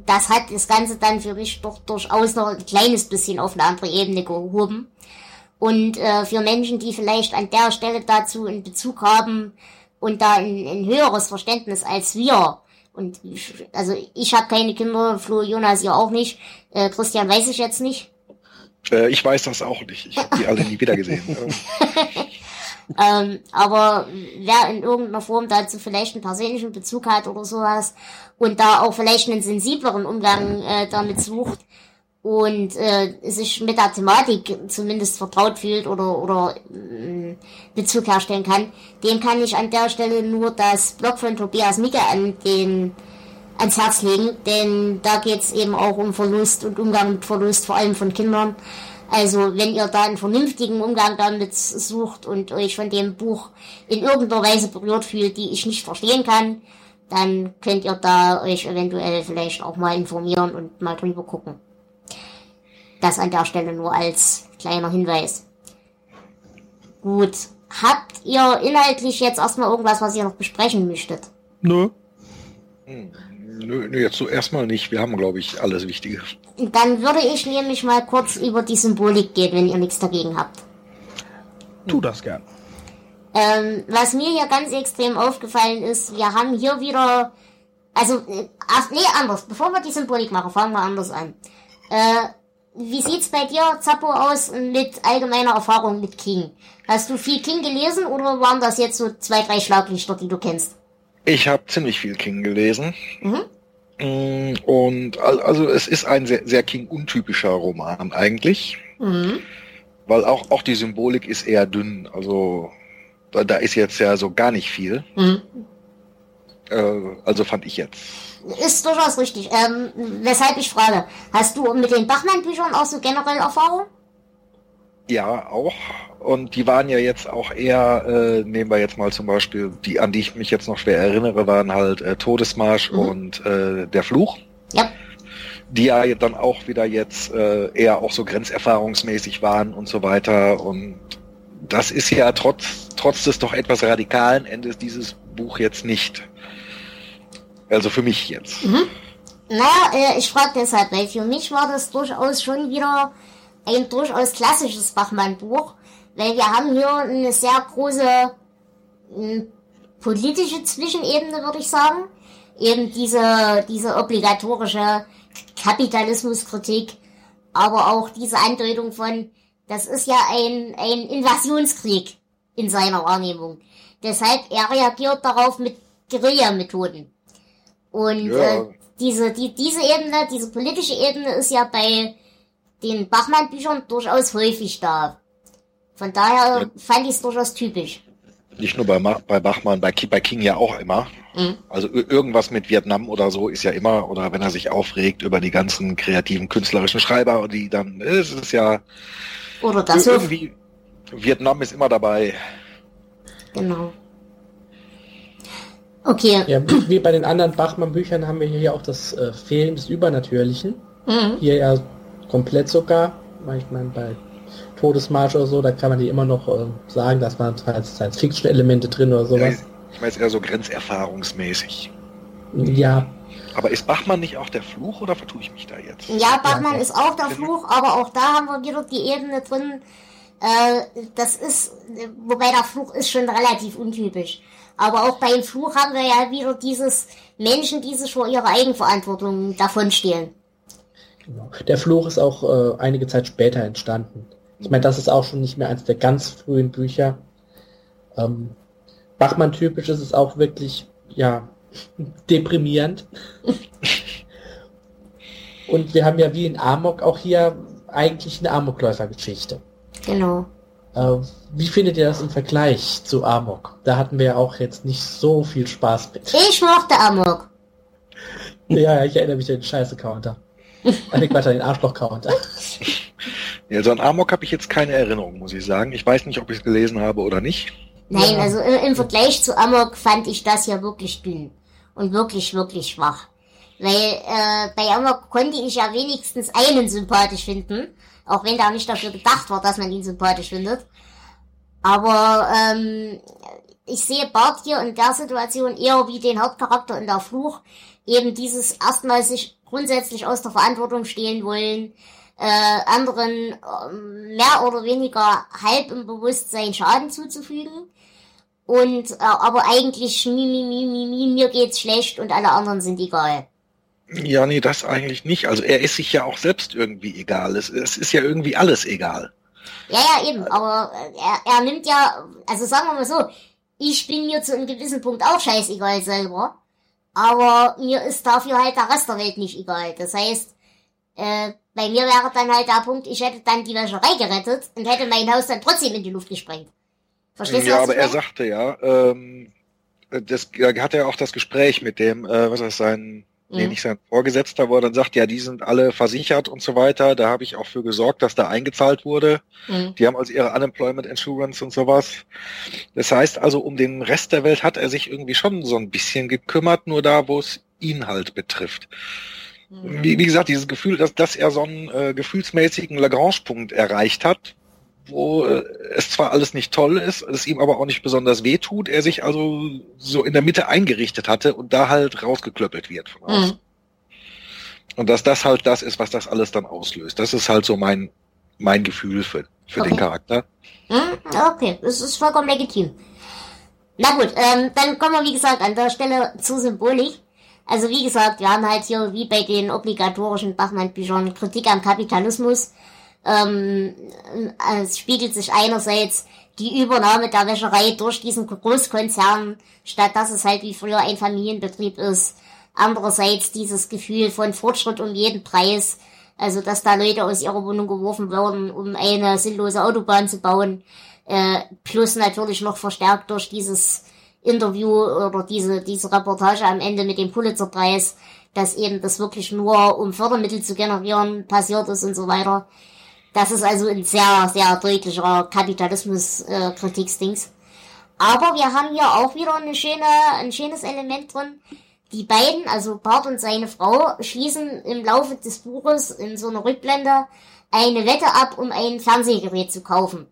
das hat das Ganze dann für mich doch durchaus noch ein kleines bisschen auf eine andere Ebene gehoben. Und äh, für Menschen, die vielleicht an der Stelle dazu einen Bezug haben und da ein, ein höheres Verständnis als wir, und ich, also ich habe keine Kinder, Flo, Jonas, ihr auch nicht, äh, Christian weiß ich jetzt nicht. Äh, ich weiß das auch nicht. Ich habe die alle nie wieder gesehen. *laughs* ähm, aber wer in irgendeiner Form dazu vielleicht einen persönlichen Bezug hat oder sowas und da auch vielleicht einen sensibleren Umgang äh, damit sucht und äh, sich mit der Thematik zumindest vertraut fühlt oder, oder äh, Bezug herstellen kann, dem kann ich an der Stelle nur das Blog von Tobias Micke an den ans Herz legen, denn da geht's eben auch um Verlust und Umgang mit Verlust, vor allem von Kindern. Also wenn ihr da einen vernünftigen Umgang damit sucht und euch von dem Buch in irgendeiner Weise berührt fühlt, die ich nicht verstehen kann, dann könnt ihr da euch eventuell vielleicht auch mal informieren und mal drüber gucken. Das an der Stelle nur als kleiner Hinweis. Gut. Habt ihr inhaltlich jetzt erstmal irgendwas, was ihr noch besprechen möchtet? Nö. Hm. Nö, nö, jetzt so erstmal nicht. Wir haben, glaube ich, alles Wichtige. Dann würde ich nämlich mal kurz über die Symbolik gehen, wenn ihr nichts dagegen habt. Tu das gern. Ähm, was mir hier ganz extrem aufgefallen ist, wir haben hier wieder, also, äh, ach, nee, anders. Bevor wir die Symbolik machen, fangen wir anders an. Äh, wie sieht's bei dir, Zappo, aus mit allgemeiner Erfahrung mit King? Hast du viel King gelesen oder waren das jetzt so zwei, drei Schlaglichter, die du kennst? Ich habe ziemlich viel King gelesen. Mhm. Mm, Und al- also es ist ein sehr, sehr King-untypischer Roman eigentlich, Mhm. weil auch, auch die Symbolik ist eher dünn. Also da, da ist jetzt ja so gar nicht viel. Mhm. Äh, also fand ich jetzt. Ist durchaus richtig. Ähm, weshalb ich frage, hast du mit den Bachmann-Büchern auch so generell Erfahrung? Ja, auch. Und die waren ja jetzt auch eher, äh, nehmen wir jetzt mal zum Beispiel, die, an die ich mich jetzt noch schwer erinnere, waren halt äh, Todesmarsch Mhm. und äh, der Fluch. Ja. Die ja dann auch wieder jetzt äh, eher auch so grenzerfahrungsmäßig waren und so weiter. Und das ist ja trotz, trotz des doch etwas radikalen Endes dieses Buch jetzt nicht. Also für mich jetzt. Mhm. Naja, äh, ich frage deshalb, weil für mich war das durchaus schon wieder ein durchaus klassisches Bachmann-Buch, weil wir haben hier eine sehr große mh, politische Zwischenebene, würde ich sagen. Eben diese, diese obligatorische Kapitalismuskritik, aber auch diese Andeutung von, das ist ja ein, ein Invasionskrieg in seiner Wahrnehmung. Deshalb, er reagiert darauf mit Guerilla-Methoden. Und Ja. äh, diese, die, diese Ebene, diese politische Ebene ist ja bei den Bachmann-Büchern durchaus häufig da. Von daher Ja. fand ich es durchaus typisch. Nicht nur bei, Ma bei Bachmann, bei, Ki- bei King ja auch immer. Mhm. Also ir- irgendwas mit Vietnam oder so ist ja immer, oder wenn er sich aufregt über die ganzen kreativen künstlerischen Schreiber, die dann, es ist ja Oder das irgendwie, Vietnam ist immer dabei. Genau. Okay. Ja, wie bei den anderen Bachmann-Büchern haben wir hier auch das äh, Fehlen des Übernatürlichen. Mhm. Hier ja komplett sogar. Ich meine, bei Todesmarsch oder so, da kann man die immer noch äh, sagen, dass man halt Science-Fiction-Elemente drin oder sowas. Ich meine, es eher so grenzerfahrungsmäßig. Ja, Aber ist Bachmann nicht auch der Fluch oder vertue ich mich da jetzt? Ja, Bachmann Ja, ist auch der Fluch, aber auch da haben wir wieder die Ebene drin. Äh, das ist, wobei der Fluch ist schon relativ untypisch. Aber auch beim Fluch haben wir ja wieder dieses Menschen, die sich vor ihrer Eigenverantwortung davonstehlen. genau. Der Fluch ist auch äh, einige Zeit später entstanden. Ich meine, das ist auch schon nicht mehr eines der ganz frühen Bücher. Ähm, Bachmann-typisch ist es auch wirklich, ja, *laughs* deprimierend. *laughs* Und wir haben ja wie in Amok auch hier eigentlich eine Amokläufer-Geschichte. Genau. Äh, wie findet ihr das im Vergleich zu Amok? Da hatten wir ja auch jetzt nicht so viel Spaß mit. Ich mochte Amok. ja, ich erinnere mich an den Scheiße-Counter. An den Quatsch, an den Arschloch-Counter. Ja, *laughs* so an Amok habe ich jetzt keine Erinnerung, muss ich sagen. Ich weiß nicht, ob ich es gelesen habe oder nicht. Nein, also im, im Vergleich zu Amok fand ich das ja wirklich dünn. Und wirklich, wirklich schwach. Weil äh, bei Amok konnte ich ja wenigstens einen sympathisch finden. Auch wenn der nicht dafür gedacht war, dass man ihn sympathisch findet. Aber ähm, ich sehe Bart hier in der Situation eher wie den Hauptcharakter in der Fluch. Eben dieses erstmal sich grundsätzlich aus der Verantwortung stehlen wollen, äh, anderen ähm, mehr oder weniger halb im Bewusstsein Schaden zuzufügen. Und äh, aber eigentlich mi, mi, mi, mi, mi, mir geht's schlecht und alle anderen sind egal. Ja, nee, das eigentlich nicht. Also er ist sich ja auch selbst irgendwie egal. Es, es ist ja irgendwie alles egal. Ja, ja, eben, aber äh, er, er nimmt ja, also sagen wir mal so, ich bin mir zu einem gewissen Punkt auch scheißegal selber, aber mir ist dafür halt der Rest der Welt nicht egal. Das heißt, äh, bei mir wäre dann halt der Punkt, ich hätte dann die Wäscherei gerettet und hätte mein Haus dann trotzdem in die Luft gesprengt. Verstehst du, ja, aber er sagte ja, ähm, das er hatte ja auch das Gespräch mit dem, äh, was ist das, sein nee, nicht sein Vorgesetzter, wo er dann sagt, ja, die sind alle versichert und so weiter. Da habe ich auch für gesorgt, dass da eingezahlt wurde. Mhm. Die haben also ihre Unemployment Insurance und sowas. Das heißt also, um den Rest der Welt hat er sich irgendwie schon so ein bisschen gekümmert, nur da, wo es ihn halt betrifft. Mhm. Wie, wie gesagt, dieses Gefühl, dass, dass er so einen äh, gefühlsmäßigen Lagrange-Punkt erreicht hat, wo äh, es zwar alles nicht toll ist, es ihm aber auch nicht besonders weh tut, er sich also so in der Mitte eingerichtet hatte und da halt rausgeklöppelt wird von außen. Mhm. Und dass das halt das ist, was das alles dann auslöst. Das ist halt so mein, mein Gefühl für, für den Okay. Charakter. Hm, okay, das ist vollkommen legitim. Na gut, ähm, dann kommen wir wie gesagt an der Stelle zur Symbolik. Also wie gesagt, wir haben halt hier wie bei den obligatorischen Bachmann-Büchern Kritik am Kapitalismus. Ähm, es spiegelt sich einerseits die Übernahme der Wäscherei durch diesen Großkonzern, statt dass es halt wie früher ein Familienbetrieb ist. Andererseits dieses Gefühl von Fortschritt um jeden Preis, also dass da Leute aus ihrer Wohnung geworfen werden, um eine sinnlose Autobahn zu bauen, äh, plus natürlich noch verstärkt durch dieses Interview oder diese, diese Reportage am Ende mit dem Pulitzerpreis, dass eben das wirklich nur um Fördermittel zu generieren passiert ist und so weiter. Das ist also ein sehr, sehr deutlicher Kapitalismus-Kritikstings. Aber wir haben hier auch wieder eine schöne, ein schönes Element drin. Die beiden, also Bart und seine Frau, schließen im Laufe des Buches in so einer Rückblende eine Wette ab, um ein Fernsehgerät zu kaufen.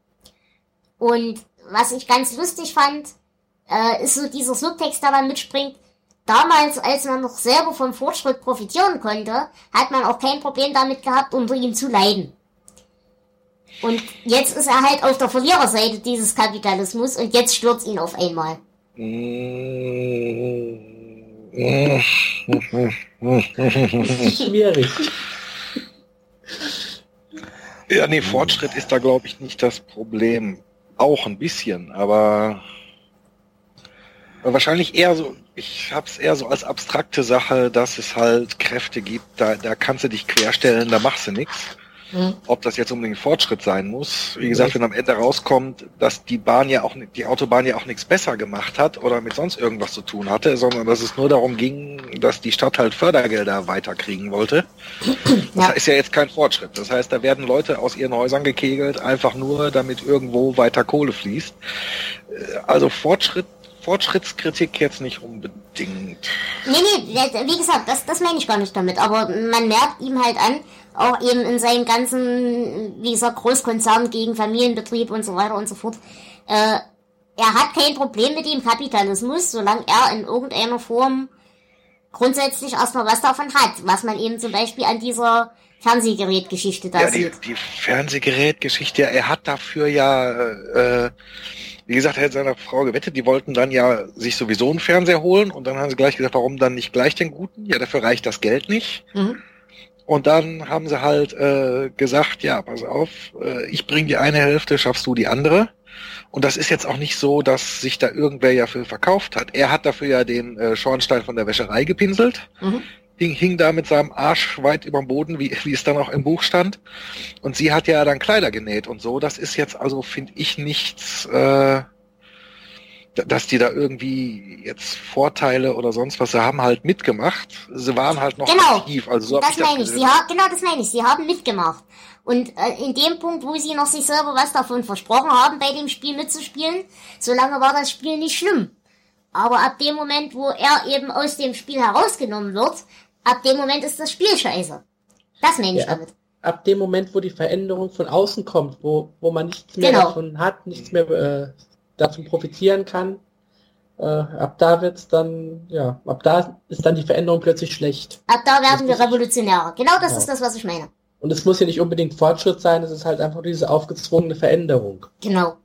Und was ich ganz lustig fand, äh, ist so dieser Subtext, der dann mitspringt. Damals, als man noch selber vom Fortschritt profitieren konnte, hat man auch kein Problem damit gehabt, unter ihm zu leiden. Und jetzt ist er halt auf der Verliererseite dieses Kapitalismus und jetzt stürzt ihn auf einmal. Schwierig. Ja, nee, Fortschritt ist da, glaube ich, nicht das Problem. Auch ein bisschen, aber wahrscheinlich eher so, ich habe es eher so als abstrakte Sache, dass es halt Kräfte gibt, da, da kannst du dich querstellen, da machst du nichts. Hm. Ob das jetzt unbedingt Fortschritt sein muss. Wie gesagt, wenn am Ende rauskommt, dass die Bahn ja auch, die Autobahn ja auch nichts besser gemacht hat oder mit sonst irgendwas zu tun hatte, sondern dass es nur darum ging, dass die Stadt halt Fördergelder weiterkriegen wollte. *clears throat* Das Ja. ist ja jetzt kein Fortschritt. Das heißt, da werden Leute aus ihren Häusern gekegelt, einfach nur, damit irgendwo weiter Kohle fließt. Äh, Also Fortschritt, Fortschrittskritik jetzt nicht unbedingt. Nee, nee, wie gesagt, das, das meine ich gar nicht damit. Aber man merkt ihm halt an, auch eben in seinen ganzen, wie gesagt, Großkonzern gegen Familienbetrieb und so weiter und so fort. Äh, er hat kein Problem mit dem Kapitalismus, solange er in irgendeiner Form grundsätzlich erstmal was davon hat. Was man eben zum Beispiel an dieser Fernsehgerätgeschichte da Ja, die, sieht. die Fernsehgerätgeschichte, er hat dafür ja, äh, wie gesagt, er hat seiner Frau gewettet, die wollten dann ja sich sowieso einen Fernseher holen und dann haben sie gleich gesagt, warum dann nicht gleich den guten? Ja, dafür reicht das Geld nicht. Mhm. Und dann haben sie halt äh, gesagt, ja, pass auf, äh, ich bring die eine Hälfte, schaffst du die andere. Und das ist jetzt auch nicht so, dass sich da irgendwer ja für verkauft hat. Er hat dafür ja den äh, Schornstein von der Wäscherei gepinselt Mhm. Hing, hing da mit seinem Arsch weit überm Boden, wie, wie es dann auch im Buch stand. Und sie hat ja dann Kleider genäht und so. Das ist jetzt also, finde ich, nichts, äh, da- dass die da irgendwie jetzt Vorteile oder sonst was, sie haben halt mitgemacht. Sie waren halt noch Genau. aktiv. Also so das meine ich. Sie gesehen. ha genau das meine ich. Sie haben mitgemacht. Und äh, in dem Punkt, wo sie noch sich selber was davon versprochen haben, bei dem Spiel mitzuspielen, solange war das Spiel nicht schlimm. Aber ab dem Moment, wo er eben aus dem Spiel herausgenommen wird, ab dem Moment ist das Spiel scheiße. Das meine ich Ja, ab, damit. ab dem Moment, wo die Veränderung von außen kommt, wo, wo man nichts mehr Genau. davon hat, nichts mehr äh, davon profitieren kann, äh, ab da wird's dann, ja, ab da ist dann die Veränderung plötzlich schlecht. Ab da werden wir Richtig. Revolutionäre. Genau das Ja. ist das, was ich meine. Und es muss ja nicht unbedingt Fortschritt sein, es ist halt einfach diese aufgezwungene Veränderung. Genau.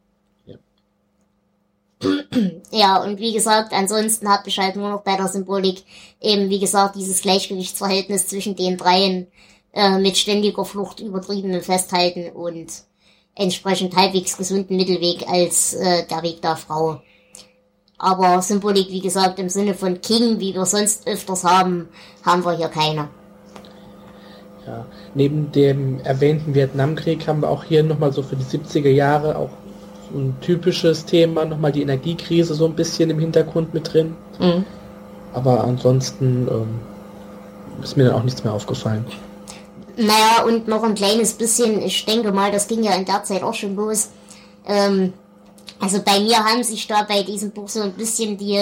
*clears throat* Ja. Und wie gesagt, ansonsten habe ich halt nur noch bei der Symbolik eben, wie gesagt, dieses Gleichgewichtsverhältnis zwischen den dreien äh, mit ständiger Flucht, übertriebenem Festhalten und entsprechend halbwegs gesunden Mittelweg als äh, der Weg der Frau. Aber Symbolik, wie gesagt, im Sinne von King, wie wir sonst öfters haben, haben wir hier keine. Ja. Neben dem erwähnten Vietnamkrieg haben wir auch hier nochmal so für die 70er Jahre auch ein typisches Thema, nochmal die Energiekrise so ein bisschen im Hintergrund mit drin. Mhm. Aber ansonsten, ähm, ist mir dann auch nichts mehr aufgefallen. Naja, und noch ein kleines bisschen, ich denke mal, das ging ja in der Zeit auch schon los. Ähm, also bei mir haben sich da bei diesem Buch so ein bisschen die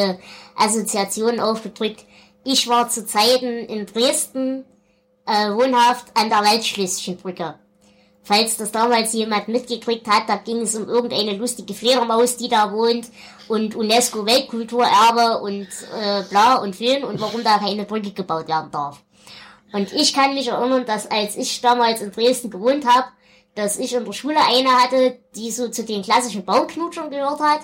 Assoziationen aufgedrückt. Ich war zu Zeiten in Dresden äh, wohnhaft an der Waldschlösschenbrücke. Falls das damals jemand mitgekriegt hat, da ging es um irgendeine lustige Fledermaus, die da wohnt und UNESCO Weltkulturerbe und äh, bla und Film und warum da keine Brücke gebaut werden darf. Und ich kann mich erinnern, dass als ich damals in Dresden gewohnt habe, dass ich in der Schule eine hatte, die so zu den klassischen Baumknutschern gehört hat.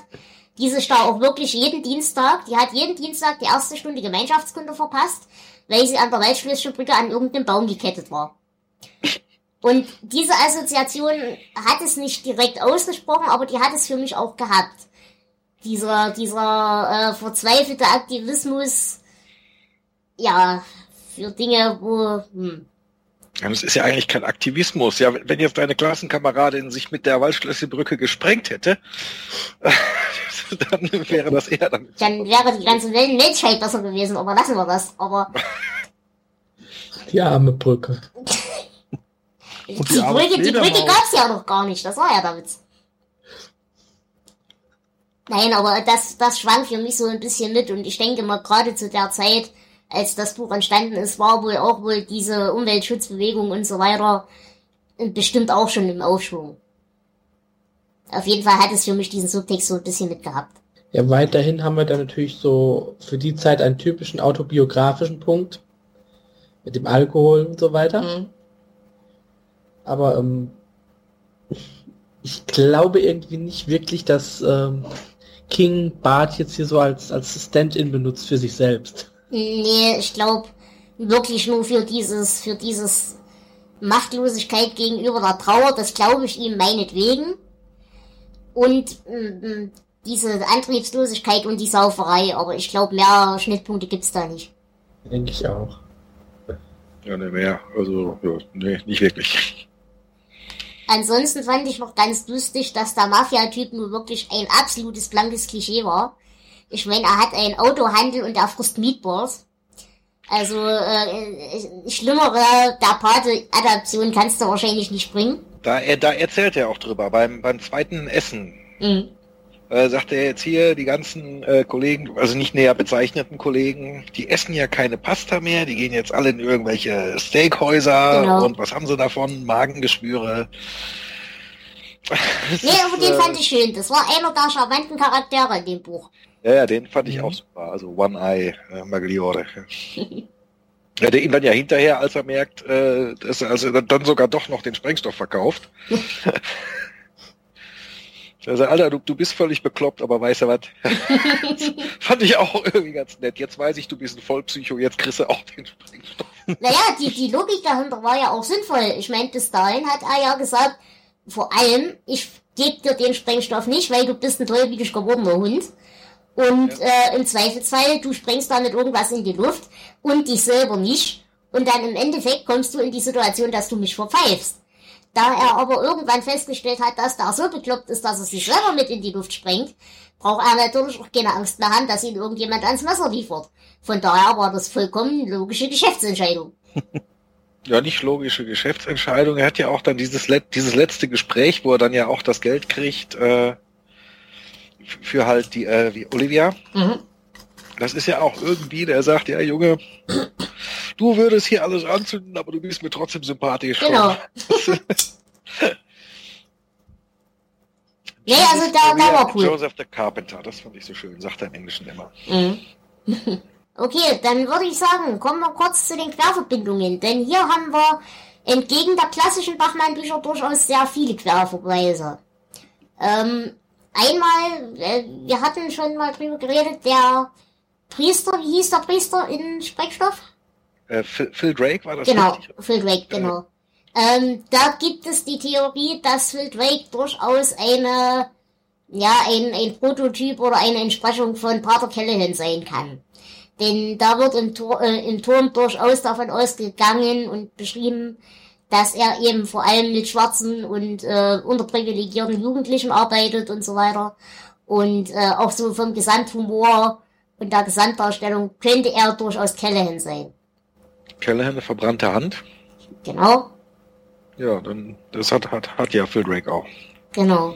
Die sich da auch wirklich jeden Dienstag, die hat jeden Dienstag die erste Stunde Gemeinschaftskunde verpasst, weil sie an der Waldschlösschenbrücke an irgendeinem Baum gekettet war. Und diese Assoziation hat es nicht direkt ausgesprochen, aber die hat es für mich auch gehabt. Dieser, dieser äh, verzweifelte Aktivismus, ja, für Dinge, wo, hm. Ja, das ist ja eigentlich kein Aktivismus. Ja, wenn jetzt deine Klassenkameradin sich mit der Waldschlösselbrücke gesprengt hätte, *laughs* dann wäre das eher damit. Dann wäre die ganze Welt Menschheit besser gewesen, aber lassen wir das. Aber Die arme Brücke. *laughs* die, Und die arme Brücke, die Brücke gab's ja noch gar nicht. Das war ja der Witz. Nein, aber das, das schwang für mich so ein bisschen mit und ich denke mal gerade zu der Zeit, als das Buch entstanden ist, war wohl auch wohl diese Umweltschutzbewegung und so weiter bestimmt auch schon im Aufschwung. Auf jeden Fall hat es für mich diesen Subtext so ein bisschen mitgehabt. Ja, weiterhin haben wir dann natürlich so für die Zeit einen typischen autobiografischen Punkt mit dem Alkohol und so weiter. Mhm. Aber ähm, ich glaube irgendwie nicht wirklich, dass ähm, King Bart jetzt hier so als, als Stand-in benutzt für sich selbst. Nee, ich glaube wirklich nur für dieses, für dieses Machtlosigkeit gegenüber der Trauer, das glaube ich ihm meinetwegen. Und mm, diese Antriebslosigkeit und die Sauferei, aber ich glaube, mehr Schnittpunkte gibt's da nicht. Denke ich auch. Ja, ne, mehr. Also, ja, nee, nicht wirklich. Ansonsten fand ich noch ganz lustig, dass der Mafia-Typ nur wirklich ein absolutes blankes Klischee war. Ich meine, er hat einen Autohandel und er frisst Meatballs. Also, äh, schlimmere der Pate-Adaption kannst du wahrscheinlich nicht bringen. Da, er, da erzählt er auch drüber. Beim, beim zweiten Essen Mhm. Äh, sagt er jetzt hier, die ganzen äh, Kollegen, also nicht näher bezeichneten Kollegen, die essen ja keine Pasta mehr, die gehen jetzt alle in irgendwelche Steakhäuser Genau. und was haben sie davon? Magengeschwüre. *laughs* Nee, aber den äh, fand ich schön. Das war einer der charmanten Charaktere in dem Buch. Ja, ja, den fand ich Mhm. auch super. Also One Eye äh, Magliore. *laughs* Ja, der ihm dann ja hinterher, als er merkt, äh, dass er also dann sogar doch noch den Sprengstoff verkauft. *laughs* Also, Alter, du, du bist völlig bekloppt, aber weißt du was? *laughs* Fand ich auch irgendwie ganz nett. Jetzt weiß ich, du bist ein Vollpsycho, jetzt kriegst du auch den Sprengstoff. Naja, die, die Logik dahinter war ja auch sinnvoll. Ich meine, bis dahin hat er ja gesagt, vor allem, ich gebe dir den Sprengstoff nicht, weil du bist ein tollwütig gewordener Hund. Und äh, im Zweifelsfall, du sprengst damit irgendwas in die Luft und dich selber nicht. Und dann im Endeffekt kommst du in die Situation, dass du mich verpfeifst. Da er aber irgendwann festgestellt hat, dass der so bekloppt ist, dass er sich selber mit in die Luft sprengt, braucht er natürlich auch keine Angst mehr haben, dass ihn irgendjemand ans Messer liefert. Von daher war das vollkommen logische Geschäftsentscheidung. Ja, nicht logische Geschäftsentscheidung. Er hat ja auch dann dieses, Let dieses letzte Gespräch, wo er dann ja auch das Geld kriegt, äh, für halt die, äh, wie Olivia. Mhm. Das ist ja auch irgendwie, der sagt, ja Junge, du würdest hier alles anzünden, aber du bist mir trotzdem sympathisch. Genau. *laughs* Nee, also da, da war cool. Joseph the Carpenter, das fand ich so schön, sagt er im Englischen immer. Mhm. *laughs* Okay, dann würde ich sagen, kommen wir kurz zu den Querverbindungen. Denn hier haben wir entgegen der klassischen Bachmann-Bücher durchaus sehr viele Querverweise. Ähm, einmal, äh, wir hatten schon mal drüber geredet, der Priester, wie hieß der Priester in Sprengstoff? Äh, Phil, Phil Drake war das Genau, richtig? Phil Drake, genau. Ähm, da gibt es die Theorie, dass Phil Drake durchaus eine, ja, ein, ein Prototyp oder eine Entsprechung von Pater Callahan sein kann. Denn da wird im, Tor, äh, im Turm durchaus davon ausgegangen und beschrieben, dass er eben vor allem mit schwarzen und äh, unterprivilegierten Jugendlichen arbeitet und so weiter. Und äh, auch so vom Gesamthumor und der Gesamtdarstellung könnte er durchaus Callahan sein. Callahan eine verbrannte Hand. Genau, Ja, dann das hat hat hat ja Phil Drake auch. genau.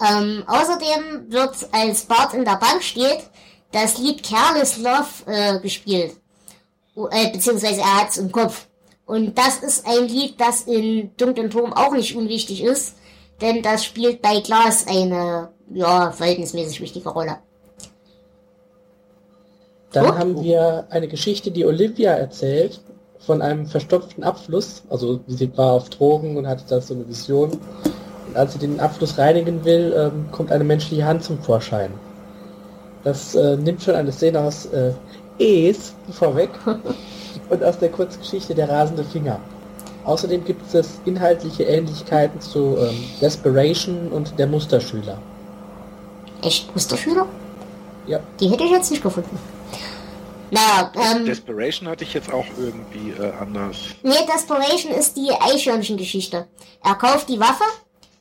Ähm, außerdem wird, als Bart in der Bank steht, das Lied Careless Love äh, gespielt. O- Äh, beziehungsweise er hat es im Kopf. Und das ist ein Lied, das in Dunklen Turm auch nicht unwichtig ist, denn das spielt bei Glas eine, ja, verhältnismäßig wichtige Rolle. Dann Gut. haben wir eine Geschichte, die Olivia erzählt, von einem verstopften Abfluss. Also sie war auf Drogen und hatte da so eine Vision. Und als sie den Abfluss reinigen will, ähm, kommt eine menschliche Hand zum Vorschein. Das äh, nimmt schon eine Szene aus äh, Es vorweg *laughs* und aus der Kurzgeschichte Der rasende Finger. Außerdem gibt es inhaltliche Ähnlichkeiten zu ähm, Desperation und Der Musterschüler. Echt Musterschüler? Ja. Die hätte ich jetzt nicht gefunden. Naja, ähm, Desperation hatte ich jetzt auch irgendwie äh, anders. nee, Desperation ist die Eichhörnchen-Geschichte. Er kauft die Waffe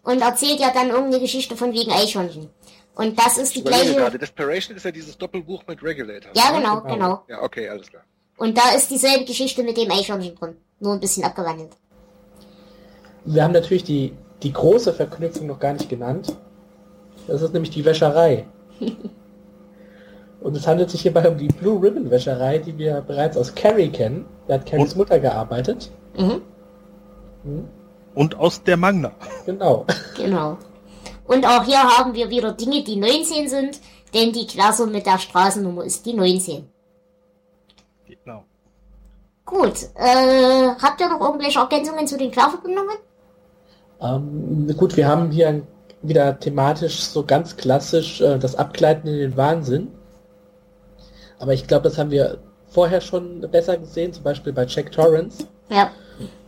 und erzählt ja dann irgendeine Geschichte von wegen Eichhörnchen. Und das ist die gleiche... gerade, Desperation ist ja dieses Doppelbuch mit Regulator. Ja, ne? genau, Genau. genau. Ja, okay, alles klar. Und da ist dieselbe Geschichte mit dem Eichhörnchen drin. Nur ein bisschen abgewandelt. Wir haben natürlich die, die große Verknüpfung noch gar nicht genannt. Das ist nämlich die Wäscherei. *laughs* Und es handelt sich hierbei um die Blue Ribbon Wäscherei, die wir bereits aus Carrie kennen. Da hat Carries Und- Mutter gearbeitet. Mhm, Hm, Und aus der Magna. genau. *laughs* genau. Und auch hier haben wir wieder Dinge, die 19 sind, denn die Klasse mit der Straßennummer ist die 19. Genau. Gut, äh, habt ihr noch irgendwelche Ergänzungen zu den Querverbindungen? Ähm, gut, wir haben hier wieder thematisch so ganz klassisch äh, das Abgleiten in den Wahnsinn. Aber ich glaube, das haben wir vorher schon besser gesehen, zum Beispiel bei Jack Torrance. Ja,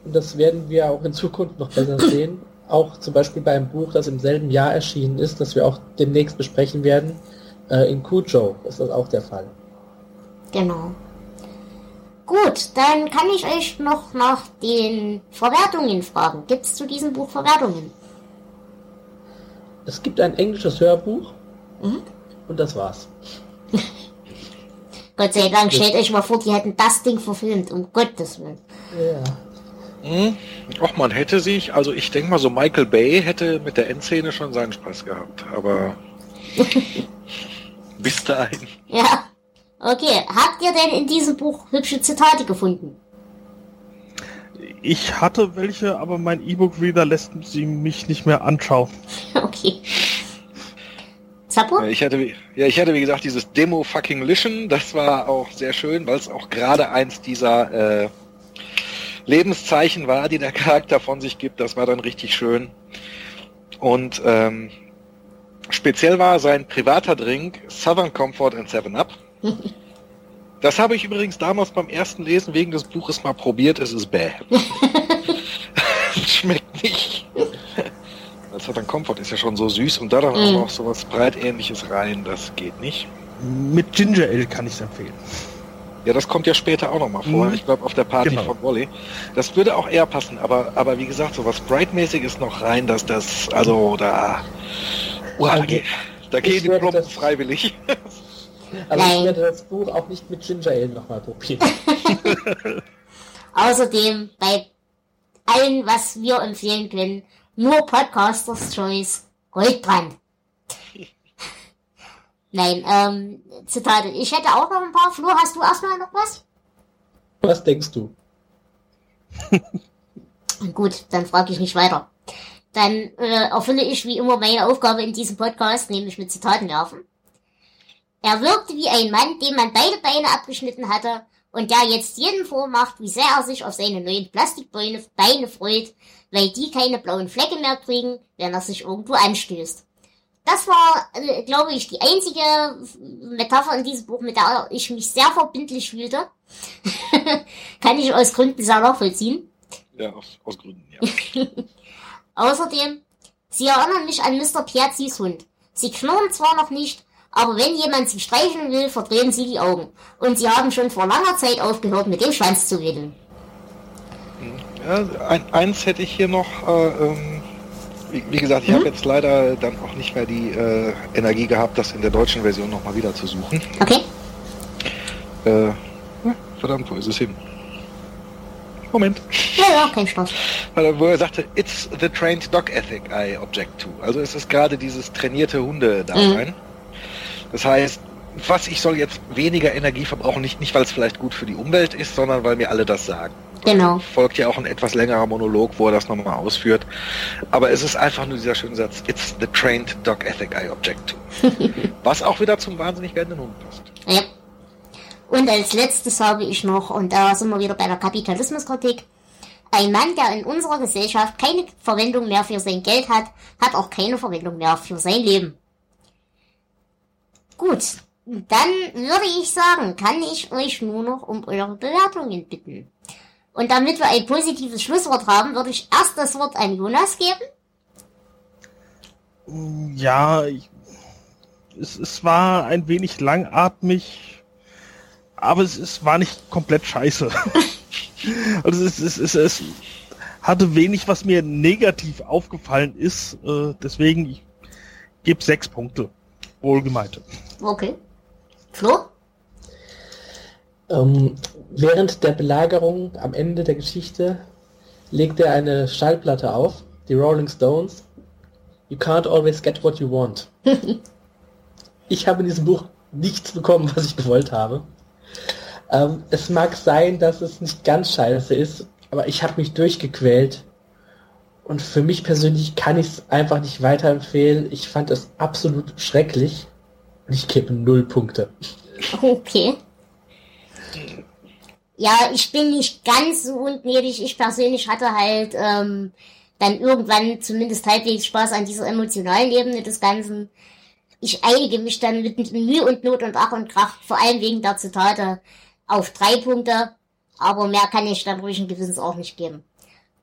Und das werden wir auch in Zukunft noch besser *laughs* sehen. Auch zum Beispiel bei einem Buch, das im selben Jahr erschienen ist, das wir auch demnächst besprechen werden. Äh, in Cujo ist das auch der Fall. genau. Gut, dann kann ich euch noch nach den Verwertungen fragen. Gibt es zu diesem Buch Verwertungen? Es gibt ein englisches Hörbuch Mhm. und das war's. *laughs* Gott sei Dank, stellt euch mal vor, die hätten das Ding verfilmt, um Gottes Willen. Ja. Hm. Och, man hätte sich, also ich denke mal so Michael Bay hätte mit der Endszene schon seinen Spaß gehabt, aber *laughs* bis dahin. Ja. Okay, habt ihr denn in diesem Buch hübsche Zitate gefunden? Ich hatte welche, aber mein E-Book-Reader lässt sie mich nicht mehr anschauen. *laughs* Okay. Zappo? Ja, Ich hatte, wie- ja, ich hatte wie gesagt dieses Demo fucking Lischen, das war auch sehr schön, weil es auch gerade eins dieser äh, Lebenszeichen war, die der Charakter von sich gibt. Das war dann richtig schön. Und ähm, speziell war sein privater Drink Southern Comfort and 7 Up. *laughs* Das habe ich übrigens damals beim ersten Lesen wegen des Buches mal probiert. Es ist bäh. *laughs* *laughs* Schmeckt nicht. Das Southern Comfort ist ja schon so süß und da dann Mm. auch noch sowas Breitähnliches rein, das geht nicht. Mit Ginger Ale kann ich es empfehlen. Ja, das kommt ja später auch nochmal vor. Mhm. Ich glaube auf der Party Genau. von Wally. Das würde auch eher passen, aber, aber wie gesagt, so was Sprite-mäßiges noch rein, dass das, also da, uah, da, Also, geht, da gehen die Plumpen das- freiwillig. *laughs* Also Nein. ich werde das Buch auch nicht mit Ginger Ale nochmal probieren. *laughs* Außerdem bei allem, was wir empfehlen können, nur Podcasters Choice Goldbrand. Nein, ähm, Zitate. Ich hätte auch noch ein paar. Flo, hast du erstmal noch was? Was denkst du? *laughs* Gut, dann frage ich nicht weiter. Dann äh, erfülle ich wie immer meine Aufgabe in diesem Podcast, nämlich mit Zitaten werfen. Er wirkte wie ein Mann, dem man beide Beine abgeschnitten hatte und der jetzt jedem vormacht, wie sehr er sich auf seine neuen Plastikbeine Beine freut, weil die keine blauen Flecke mehr kriegen, wenn er sich irgendwo anstößt. Das war, äh, glaube ich, die einzige Metapher in diesem Buch, mit der ich mich sehr verbindlich fühlte. *laughs* Kann ich aus Gründen sehr nachvollziehen. Ja, aus, aus Gründen, ja. *laughs* Außerdem, sie erinnern mich an Mr. Piazzis Hund. Sie knurren zwar noch nicht, aber wenn jemand sie streicheln will, verdrehen sie die Augen. Und sie haben schon vor langer Zeit aufgehört, mit dem Schwanz zu wedeln. Ja ein, eins hätte ich hier noch, äh, ähm, wie, wie gesagt, ich Mhm. habe jetzt leider dann auch nicht mehr die äh, Energie gehabt, das in der deutschen Version nochmal wieder zu suchen. Okay? Äh, verdammt, wo ist es hin? Moment. Ja, ja, kein Stress. Weil- Wo er sagte, it's the trained dog ethic I object to. Also es ist gerade dieses trainierte Hunde-Dasein. Das heißt, was ich soll jetzt weniger Energie verbrauchen, nicht, nicht weil es vielleicht gut für die Umwelt ist, sondern weil mir alle das sagen. Genau. Folgt ja auch ein etwas längerer Monolog, wo er das nochmal ausführt. Aber es ist einfach nur dieser schöne Satz, it's the trained dog ethic I object to. *laughs* Was auch wieder zum wahnsinnig werdenden Hund passt. Ja. Und als letztes habe ich noch, und da sind wir wieder bei der Kapitalismuskritik, ein Mann, der in unserer Gesellschaft keine Verwendung mehr für sein Geld hat, hat auch keine Verwendung mehr für sein Leben. Gut, dann würde ich sagen, kann ich euch nur noch um eure Bewertungen bitten. Und damit wir ein positives Schlusswort haben, würde ich erst das Wort an Jonas geben. Ja, ich, es, es war ein wenig langatmig, aber es, es war nicht komplett scheiße. *laughs* also es, es, es, es hatte wenig, was mir negativ aufgefallen ist. Äh, deswegen, ich gebe sechs Punkte. Wohlgemeinte. Okay. Flo? Ähm, während der Belagerung am Ende der Geschichte legt er eine Schallplatte auf, die Rolling Stones. You can't always get what you want. *laughs* ich habe in diesem Buch nichts bekommen, was ich gewollt habe. Ähm, es mag sein, dass es nicht ganz scheiße ist, aber ich habe mich durchgequält. Und für mich persönlich kann ich es einfach nicht weiterempfehlen. Ich fand es absolut schrecklich. Und ich gebe null Punkte. Okay. Ja, ich bin nicht ganz so ungnädig. Ich persönlich hatte halt ähm, dann irgendwann zumindest halbwegs Spaß an dieser emotionalen Ebene des Ganzen. Ich einige mich dann mit Mühe und Not und Ach und Krach, vor allem wegen der Zitate, auf drei Punkte. Aber mehr kann ich dann ruhig ein Gewissens auch nicht geben.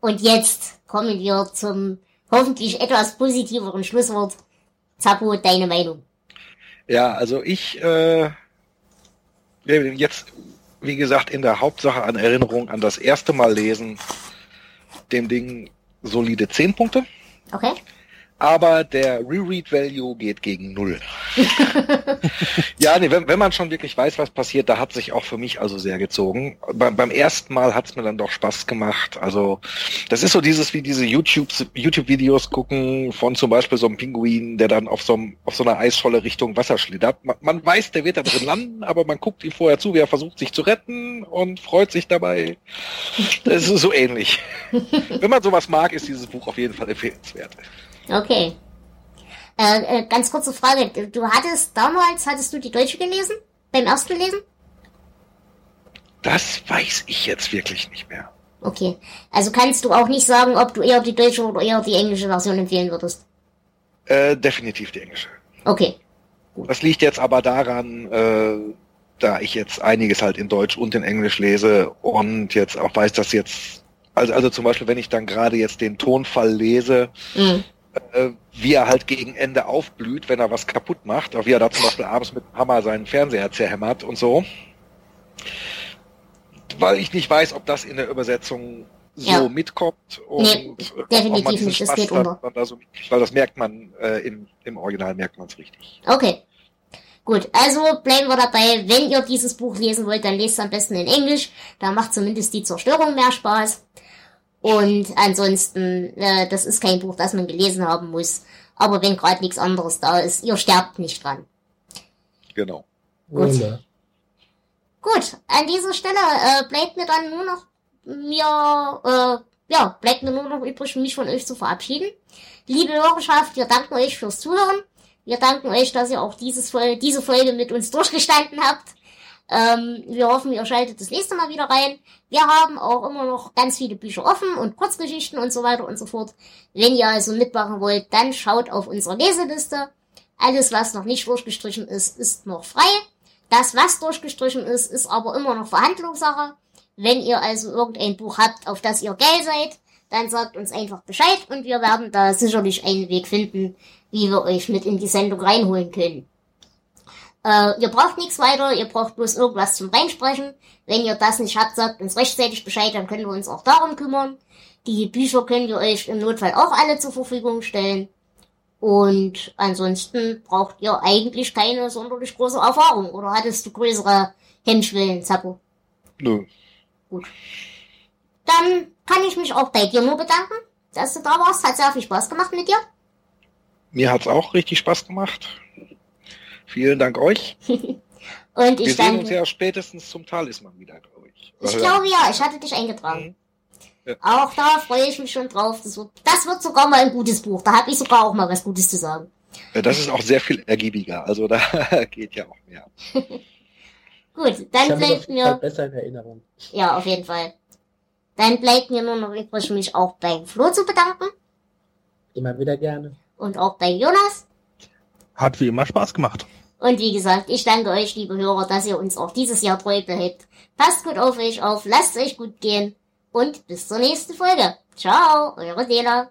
Und jetzt kommen wir zum hoffentlich etwas positiveren Schlusswort. Zappo, deine Meinung. Ja, also ich äh, jetzt, wie gesagt, in der Hauptsache an Erinnerung an das erste Mal lesen, dem Ding solide 10 Punkte. Okay? Aber der Reread-Value geht gegen null. *laughs* ja, nee, wenn, wenn man schon wirklich weiß, was passiert, da hat sich auch für mich also sehr gezogen. Beim, beim ersten Mal hat es mir dann doch Spaß gemacht. Also das ist so dieses wie diese YouTube YouTube-Videos gucken von zum Beispiel so einem Pinguin, der dann auf so, einem, auf so einer Eisscholle Richtung Wasser schlittert. Man, man weiß, der wird da drin landen, aber man guckt ihm vorher zu, wie er versucht, sich zu retten und freut sich dabei. Das ist so ähnlich. *laughs* wenn man sowas mag, ist dieses Buch auf jeden Fall empfehlenswert. Okay. Äh, äh, ganz kurze Frage. Du hattest damals, hattest du die Deutsche gelesen? Beim ersten Lesen? Das weiß ich jetzt wirklich nicht mehr. Okay. Also kannst du auch nicht sagen, ob du eher die deutsche oder eher die englische Version empfehlen würdest. Äh, definitiv die englische. Okay. Das liegt jetzt aber daran, äh, da ich jetzt einiges halt in Deutsch und in Englisch lese und jetzt auch weiß, dass jetzt, also, also zum Beispiel, wenn ich dann gerade jetzt den Tonfall lese, Mhm. Äh, wie er halt gegen Ende aufblüht, wenn er was kaputt macht, auch wie er da zum Beispiel abends mit dem Hammer seinen Fernseher zerhämmert und so. Weil ich nicht weiß, ob das in der Übersetzung so Ja. mitkommt und Nee, ob definitiv man nicht, das Spaß geht dann- unter. dann da so mitkriegt, weil das merkt man äh, im, im Original merkt man es richtig. Okay. Gut, also bleiben wir dabei. Wenn ihr dieses Buch lesen wollt, dann lest es am besten in Englisch. Da macht zumindest die Zerstörung mehr Spaß. Und ansonsten, äh, das ist kein Buch, das man gelesen haben muss. Aber wenn gerade nichts anderes da ist, ihr sterbt nicht dran. Genau. Gut. Wunder. Gut, an dieser Stelle äh, bleibt mir dann nur noch mir, äh, ja, bleibt mir nur noch übrig, mich von euch zu verabschieden. Liebe Hörerschaft, wir danken euch fürs Zuhören. Wir danken euch, dass ihr auch dieses Fol diese Folge mit uns durchgestanden habt. Ähm, wir hoffen, ihr schaltet das nächste Mal wieder rein. Wir haben auch immer noch ganz viele Bücher offen und Kurzgeschichten und so weiter und so fort. Wenn ihr also mitmachen wollt, dann schaut auf unsere Leseliste. Alles, was noch nicht durchgestrichen ist, ist noch frei. Das, was durchgestrichen ist, ist aber immer noch Verhandlungssache. Wenn ihr also irgendein Buch habt, auf das ihr geil seid, dann sagt uns einfach Bescheid und wir werden da sicherlich einen Weg finden, wie wir euch mit in die Sendung reinholen können. Äh, ihr braucht nichts weiter, ihr braucht bloß irgendwas zum Reinsprechen. Wenn ihr das nicht habt, sagt uns rechtzeitig Bescheid, dann können wir uns auch darum kümmern. Die Bücher können wir euch im Notfall auch alle zur Verfügung stellen. Und ansonsten braucht ihr eigentlich keine sonderlich große Erfahrung. Oder hattest du größere Hemmschwellen, Zappo? Nö. Gut. Dann kann ich mich auch bei dir nur bedanken, dass du da warst. Hat sehr viel Spaß gemacht mit dir. Mir hat's auch richtig Spaß gemacht. Vielen Dank euch. *laughs* Und ich Wir sehen uns danke. ja spätestens zum Talisman wieder, glaube ich. Ich glaube ja, ich hatte dich eingetragen. Mhm. Ja. Auch da freue ich mich schon drauf. Das wird, das wird sogar mal ein gutes Buch. Da habe ich sogar auch mal was Gutes zu sagen. Ja, Das ist auch sehr viel ergiebiger. Also da *laughs* geht ja auch mehr. *laughs* Gut, dann bleibt mir, besser in Erinnerung. ja, auf jeden Fall. Dann bleibt mir nur noch übrig, mich auch bei Flo zu bedanken Immer wieder gerne. und auch bei Jonas. Hat wie immer Spaß gemacht. Und wie gesagt, ich danke euch, liebe Hörer, dass ihr uns auch dieses Jahr treu behält. Passt gut auf euch auf, lasst euch gut gehen und bis zur nächsten Folge. Ciao, eure Dela.